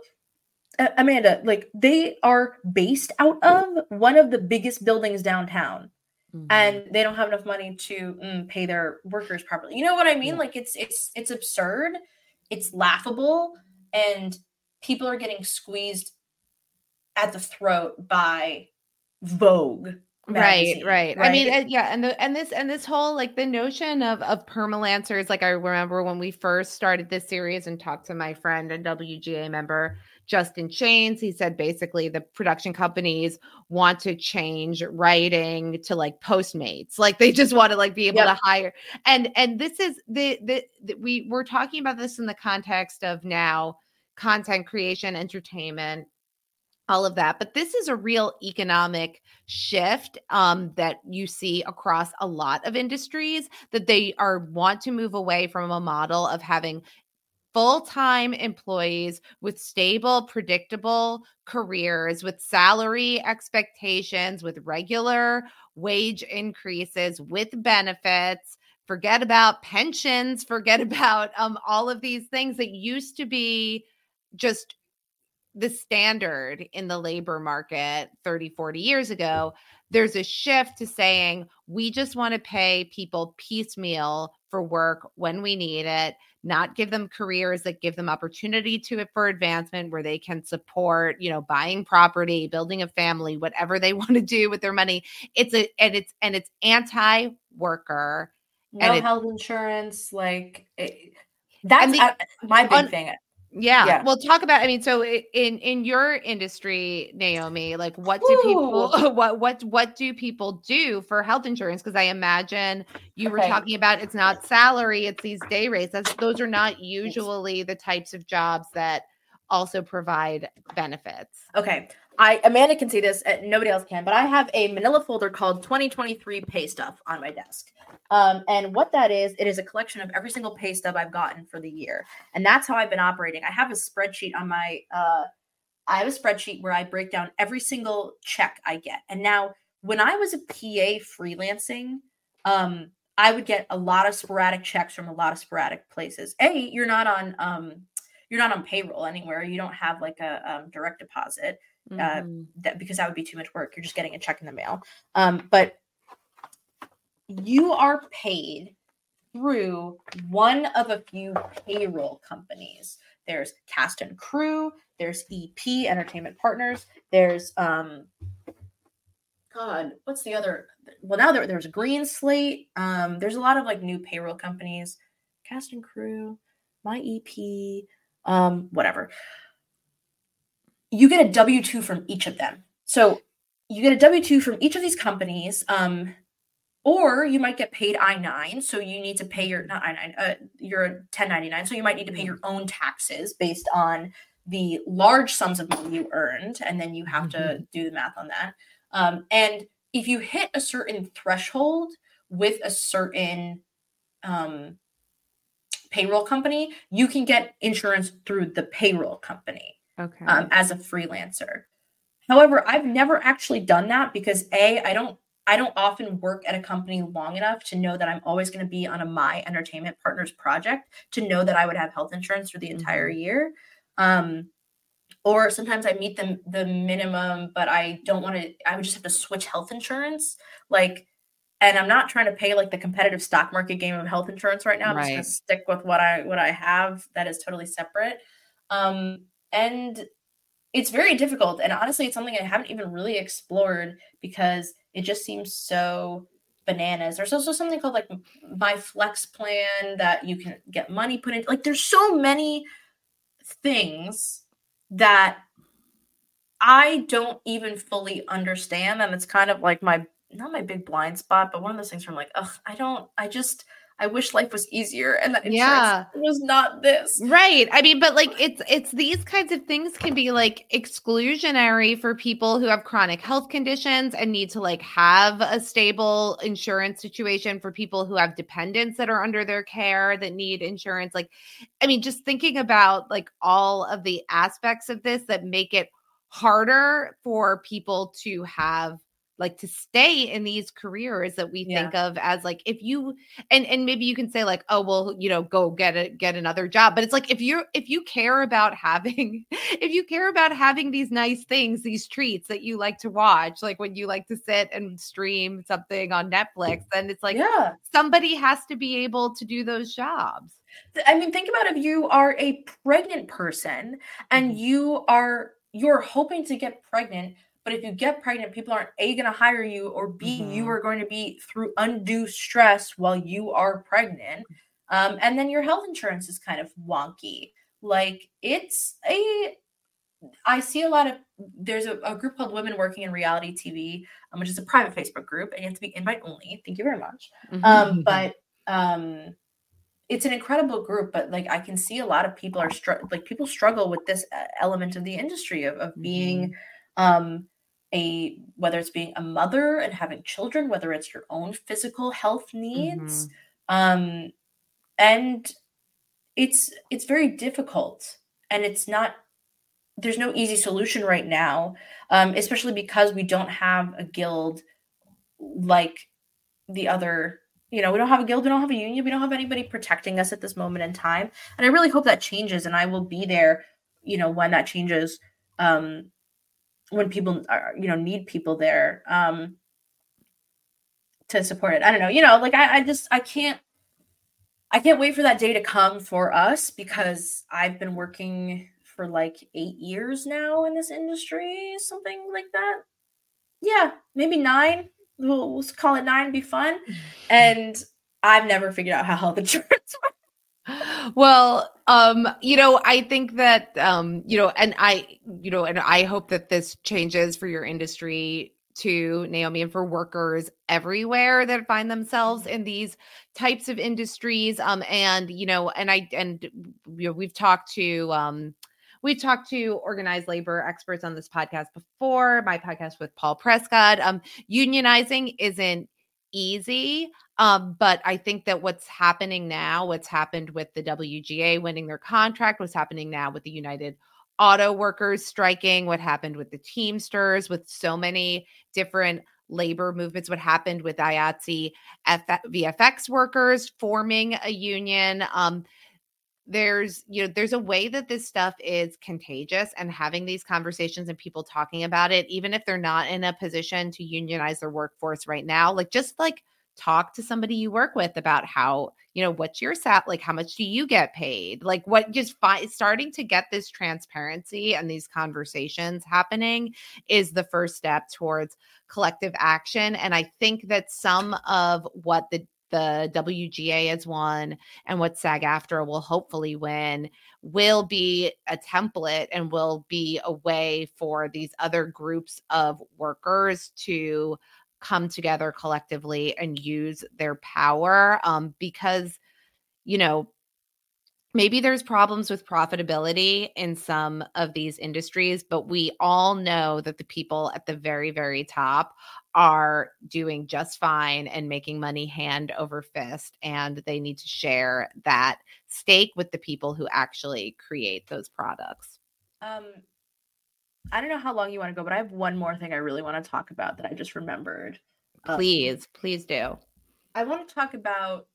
Amanda, like they are based out of one of the biggest buildings downtown. Mm-hmm. And they don't have enough money to mm, pay their workers properly. You know what I mean? Yeah. Like it's it's it's absurd, it's laughable, and people are getting squeezed at the throat by Vogue Magazine, right, right, right. I mean, yeah, and the and this and this whole like the notion of of permalancers. Like I remember when we first started this series and talked to my friend and WGA member Justin Chains. He said basically the production companies want to change writing to like Postmates. Like they just want to like be able yep. to hire. And and this is the, the the we we're talking about this in the context of now content creation, entertainment, all of that. But this is a real economic shift um, that you see across a lot of industries that they are want to move away from a model of having full-time employees with stable predictable careers with salary expectations with regular wage increases with benefits. Forget about pensions forget about um, all of these things that used to be just the standard in the labor market 30, 40 years mm. ago, there's a shift to saying we just want to pay people piecemeal for work when we need it, not give them careers that give them opportunity to it for advancement where they can support, you know, buying property, building a family, whatever they want to do with their money. It's a and it's and it's anti-worker. No health insurance, like it, that's the, my big on, thing. Yeah. yeah. Well, talk about I mean so in in your industry, Naomi, like what do Ooh. people what what what do people do for health insurance because I imagine you okay. were talking about it's not salary, it's these day rates. That's those are not usually the types of jobs that also provide benefits. Okay. I Amanda can see this, and nobody else can, but I have a manila folder called 2023 pay stuff on my desk. Um, and what that is, it is a collection of every single pay stub I've gotten for the year. And that's how I've been operating. I have a spreadsheet on my uh I have a spreadsheet where I break down every single check I get. And now when I was a PA freelancing, um, I would get a lot of sporadic checks from a lot of sporadic places. A, you're not on um you're not on payroll anywhere. You don't have like a um, direct deposit uh, mm-hmm. that because that would be too much work. You're just getting a check in the mail. Um, but you are paid through one of a few payroll companies. There's Cast and Crew, there's EP Entertainment Partners, there's um God, what's the other? Well, now there, there's Green Slate. Um, there's a lot of like new payroll companies, Cast and Crew, My EP, um, whatever you get a W 2 from each of them. So you get a W 2 from each of these companies. Um, or you might get paid I 9. So you need to pay your, not I 9, uh, your 1099. So you might need to pay your own taxes based on the large sums of money you earned. And then you have mm-hmm. to do the math on that. Um, and if you hit a certain threshold with a certain um, payroll company, you can get insurance through the payroll company okay. um, as a freelancer. However, I've never actually done that because a I don't I don't often work at a company long enough to know that I'm always going to be on a my entertainment partners project to know that I would have health insurance for the entire mm-hmm. year. Um, or sometimes I meet the the minimum, but I don't want to. I would just have to switch health insurance, like. And I'm not trying to pay like the competitive stock market game of health insurance right now. I'm right. just gonna stick with what I what I have that is totally separate. Um, and it's very difficult. And honestly, it's something I haven't even really explored because it just seems so bananas. There's also something called like my flex plan that you can get money put in. Like there's so many things that I don't even fully understand. And it's kind of like my not my big blind spot, but one of those things where I'm like, ugh, I don't, I just I wish life was easier and that yeah. was not this. Right. I mean, but like it's it's these kinds of things can be like exclusionary for people who have chronic health conditions and need to like have a stable insurance situation for people who have dependents that are under their care that need insurance. Like I mean, just thinking about like all of the aspects of this that make it harder for people to have like to stay in these careers that we yeah. think of as like if you and and maybe you can say like oh well you know go get it get another job but it's like if you if you care about having if you care about having these nice things these treats that you like to watch like when you like to sit and stream something on Netflix then it's like yeah somebody has to be able to do those jobs I mean think about if you are a pregnant person and mm-hmm. you are you're hoping to get pregnant but if you get pregnant, people aren't A, going to hire you, or B, mm-hmm. you are going to be through undue stress while you are pregnant. Um, and then your health insurance is kind of wonky. Like it's a, I see a lot of, there's a, a group called Women Working in Reality TV, um, which is a private Facebook group, and you have to be invite only. Thank you very much. Mm-hmm. Um, but um, it's an incredible group, but like I can see a lot of people are str- like people struggle with this uh, element of the industry of, of being mm-hmm. um a whether it's being a mother and having children whether it's your own physical health needs mm-hmm. um and it's it's very difficult and it's not there's no easy solution right now um especially because we don't have a guild like the other you know we don't have a guild we don't have a union we don't have anybody protecting us at this moment in time and i really hope that changes and i will be there you know when that changes um when people are you know need people there um to support it. I don't know you know like I, I just i can't i can't wait for that day to come for us because i've been working for like eight years now in this industry something like that. Yeah maybe nine. We'll, we'll call it nine be fun. And i've never figured out how health insurance well, um, you know, I think that um, you know, and I, you know, and I hope that this changes for your industry to Naomi and for workers everywhere that find themselves in these types of industries. Um, and you know, and I and you know, we've talked to um we've talked to organized labor experts on this podcast before, my podcast with Paul Prescott. Um, unionizing isn't easy. Um, but I think that what's happening now, what's happened with the WGA winning their contract, what's happening now with the United Auto Workers striking, what happened with the Teamsters, with so many different labor movements, what happened with IATSE F- VFX workers forming a union. Um, there's you know there's a way that this stuff is contagious and having these conversations and people talking about it even if they're not in a position to unionize their workforce right now like just like talk to somebody you work with about how you know what's your sat like how much do you get paid? Like what just fi- starting to get this transparency and these conversations happening is the first step towards collective action and i think that some of what the the WGA has won and what SAG AFTRA will hopefully win will be a template and will be a way for these other groups of workers to come together collectively and use their power um, because you know maybe there's problems with profitability in some of these industries but we all know that the people at the very very top are doing just fine and making money hand over fist and they need to share that stake with the people who actually create those products. Um I don't know how long you want to go, but I have one more thing I really want to talk about that I just remembered. Um, please, um, please do. I want to talk about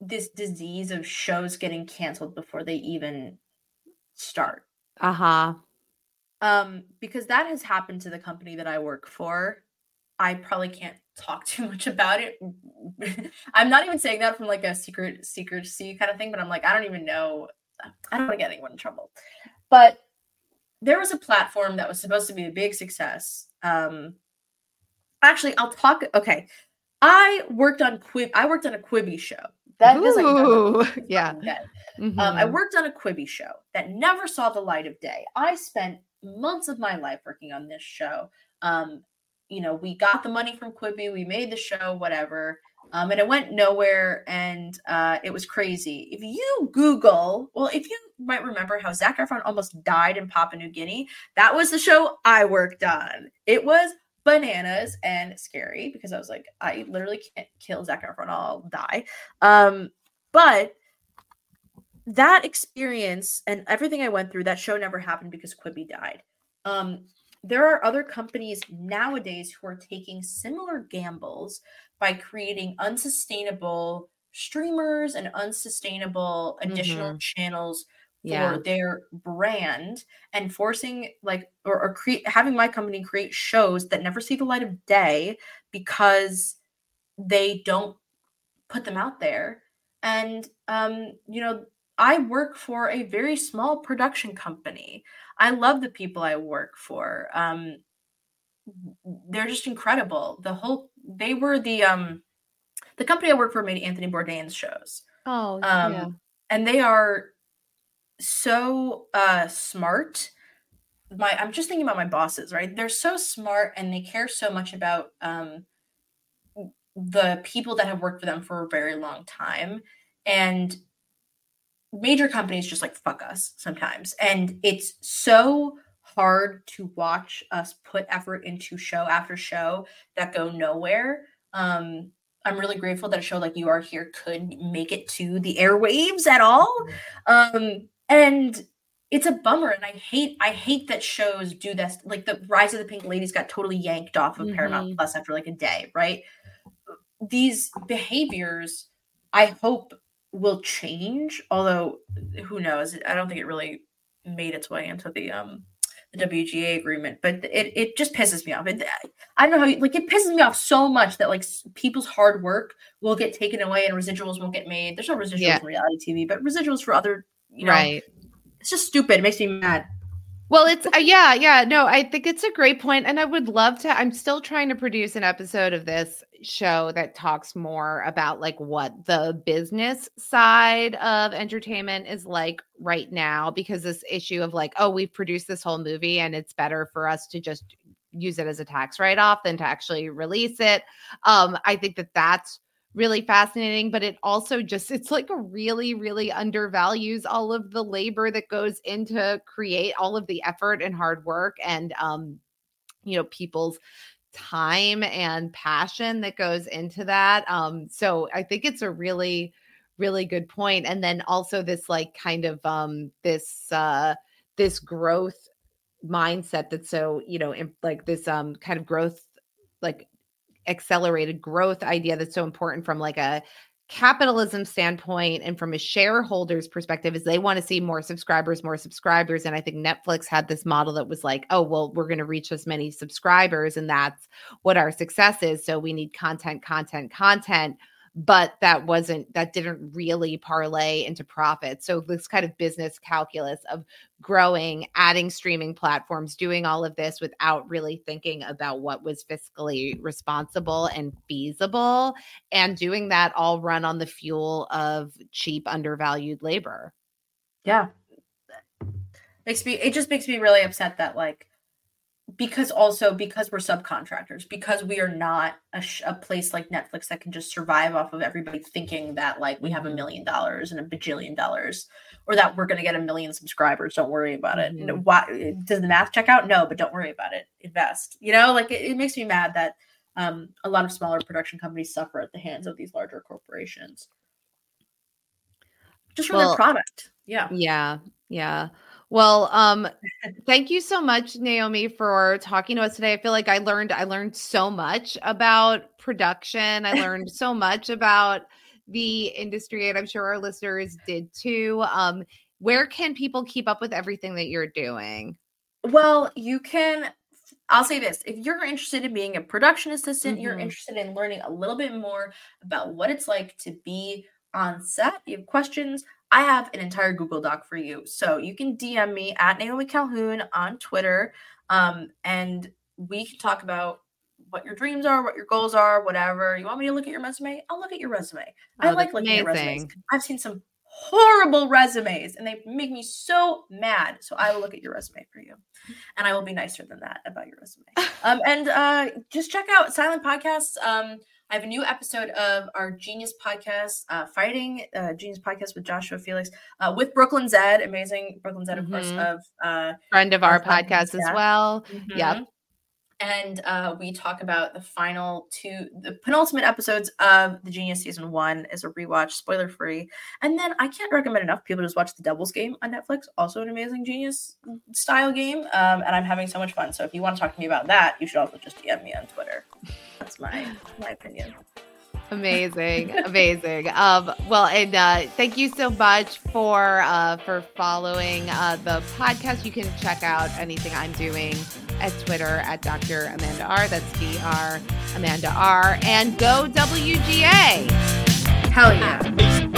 this disease of shows getting canceled before they even start. Uh-huh. Um because that has happened to the company that I work for. I probably can't talk too much about it. I'm not even saying that from like a secret secrecy kind of thing, but I'm like I don't even know I don't want to get anyone in trouble. But there was a platform that was supposed to be a big success. Um, actually, I'll talk. Okay, I worked on Quib. I worked on a Quibi show That Ooh, like yeah. Mm-hmm. Um, I worked on a Quibi show that never saw the light of day. I spent months of my life working on this show. Um, you know, we got the money from Quibi, we made the show, whatever. Um, and it went nowhere and uh, it was crazy. If you Google, well, if you might remember how Zac Efron almost died in Papua New Guinea, that was the show I worked on. It was bananas and scary because I was like, I literally can't kill Zac Efron, I'll die. Um, but that experience and everything I went through, that show never happened because Quibi died. Um, there are other companies nowadays who are taking similar gambles by creating unsustainable streamers and unsustainable additional mm-hmm. channels for yeah. their brand and forcing like or, or create having my company create shows that never see the light of day because they don't put them out there and um you know i work for a very small production company i love the people i work for um they're just incredible the whole they were the um the company i work for made anthony bourdain's shows. Oh um yeah. and they are so uh smart. My i'm just thinking about my bosses right? They're so smart and they care so much about um the people that have worked for them for a very long time. And major companies just like fuck us sometimes. And it's so hard to watch us put effort into show after show that go nowhere. Um i'm really grateful that a show like you are here could make it to the airwaves at all. Um and it's a bummer and i hate i hate that shows do this. Like the rise of the pink ladies got totally yanked off of mm-hmm. paramount plus after like a day right? These behaviors i hope will change although who knows? I don't think it really made its way into the um the WGA agreement, but it, it just pisses me off. It, I don't know how you, like it pisses me off so much that like people's hard work will get taken away and residuals won't get made. There's no residuals yeah. in reality TV, but residuals for other you know, right it's just stupid. It makes me mad. Well, it's uh, yeah, yeah. No, I think it's a great point, and I would love to. I'm still trying to produce an episode of this show that talks more about like what the business side of entertainment is like right now, because this issue of like, oh, we've produced this whole movie, and it's better for us to just use it as a tax write off than to actually release it. Um, I think that that's really fascinating but it also just it's like really really undervalues all of the labor that goes into create all of the effort and hard work and um you know people's time and passion that goes into that um so i think it's a really really good point and then also this like kind of um this uh this growth mindset that's so you know like this um kind of growth like accelerated growth idea that's so important from like a capitalism standpoint and from a shareholder's perspective is they want to see more subscribers more subscribers and i think netflix had this model that was like oh well we're going to reach as many subscribers and that's what our success is so we need content content content but that wasn't that didn't really parlay into profit so this kind of business calculus of growing adding streaming platforms doing all of this without really thinking about what was fiscally responsible and feasible and doing that all run on the fuel of cheap undervalued labor. Yeah. Makes me it just makes me really upset that like because also because we're subcontractors because we are not a, sh- a, place like netflix that can just survive off of everybody thinking that like we have a million dollars and a bajillion dollars or that we're going to get a million subscribers don't worry about it. Mm-hmm. why does the math check out? No but don't worry about it. Invest. You know like it, it makes me mad that um, a lot of smaller production companies suffer at the hands of these larger corporations. Just for well, their product. Yeah. Yeah yeah well, um, thank you so much, Naomi, for talking to us today. I feel like I learned I learned so much about production. I learned so much about the industry, and I'm sure our listeners did too. Um, where can people keep up with everything that you're doing? Well, you can I'll say this if you're interested in being a production assistant, mm-hmm. you're interested in learning a little bit more about what it's like to be on set, you have questions, I have an entire Google Doc for you. So you can DM me at Naomi Calhoun on Twitter. Um, and we can talk about what your dreams are, what your goals are, whatever. You want me to look at your resume? I'll look at your resume. I Oh, like that's looking at resumes. I've seen some horrible resumes and they make me so mad. So I will look at your resume for you. And I will be nicer than that about your resume. Um, and uh, just check out Silent Podcasts. Um, I have a new episode of our Genius podcast, uh, Fighting uh, Genius podcast with Joshua Felix, uh, with Brooklyn Zed, amazing Brooklyn Zed, of course, Mhm. of uh, Friend of our podcast as well. Yep. And uh, we talk about the final two, the penultimate episodes of the Genius season one is a rewatch, spoiler free. And then I can't recommend enough people just watch the Devil's Game on Netflix, also an amazing Genius style game. Um, and I'm having so much fun. So if you want to talk to me about that, you should also just DM me on Twitter. That's my my opinion. Amazing, amazing. Um, well, and uh, thank you so much for uh, for following uh, the podcast. You can check out anything I'm doing at Twitter at Dr. Amanda R. That's Dr. Amanda R. And go WGA. Hell yeah.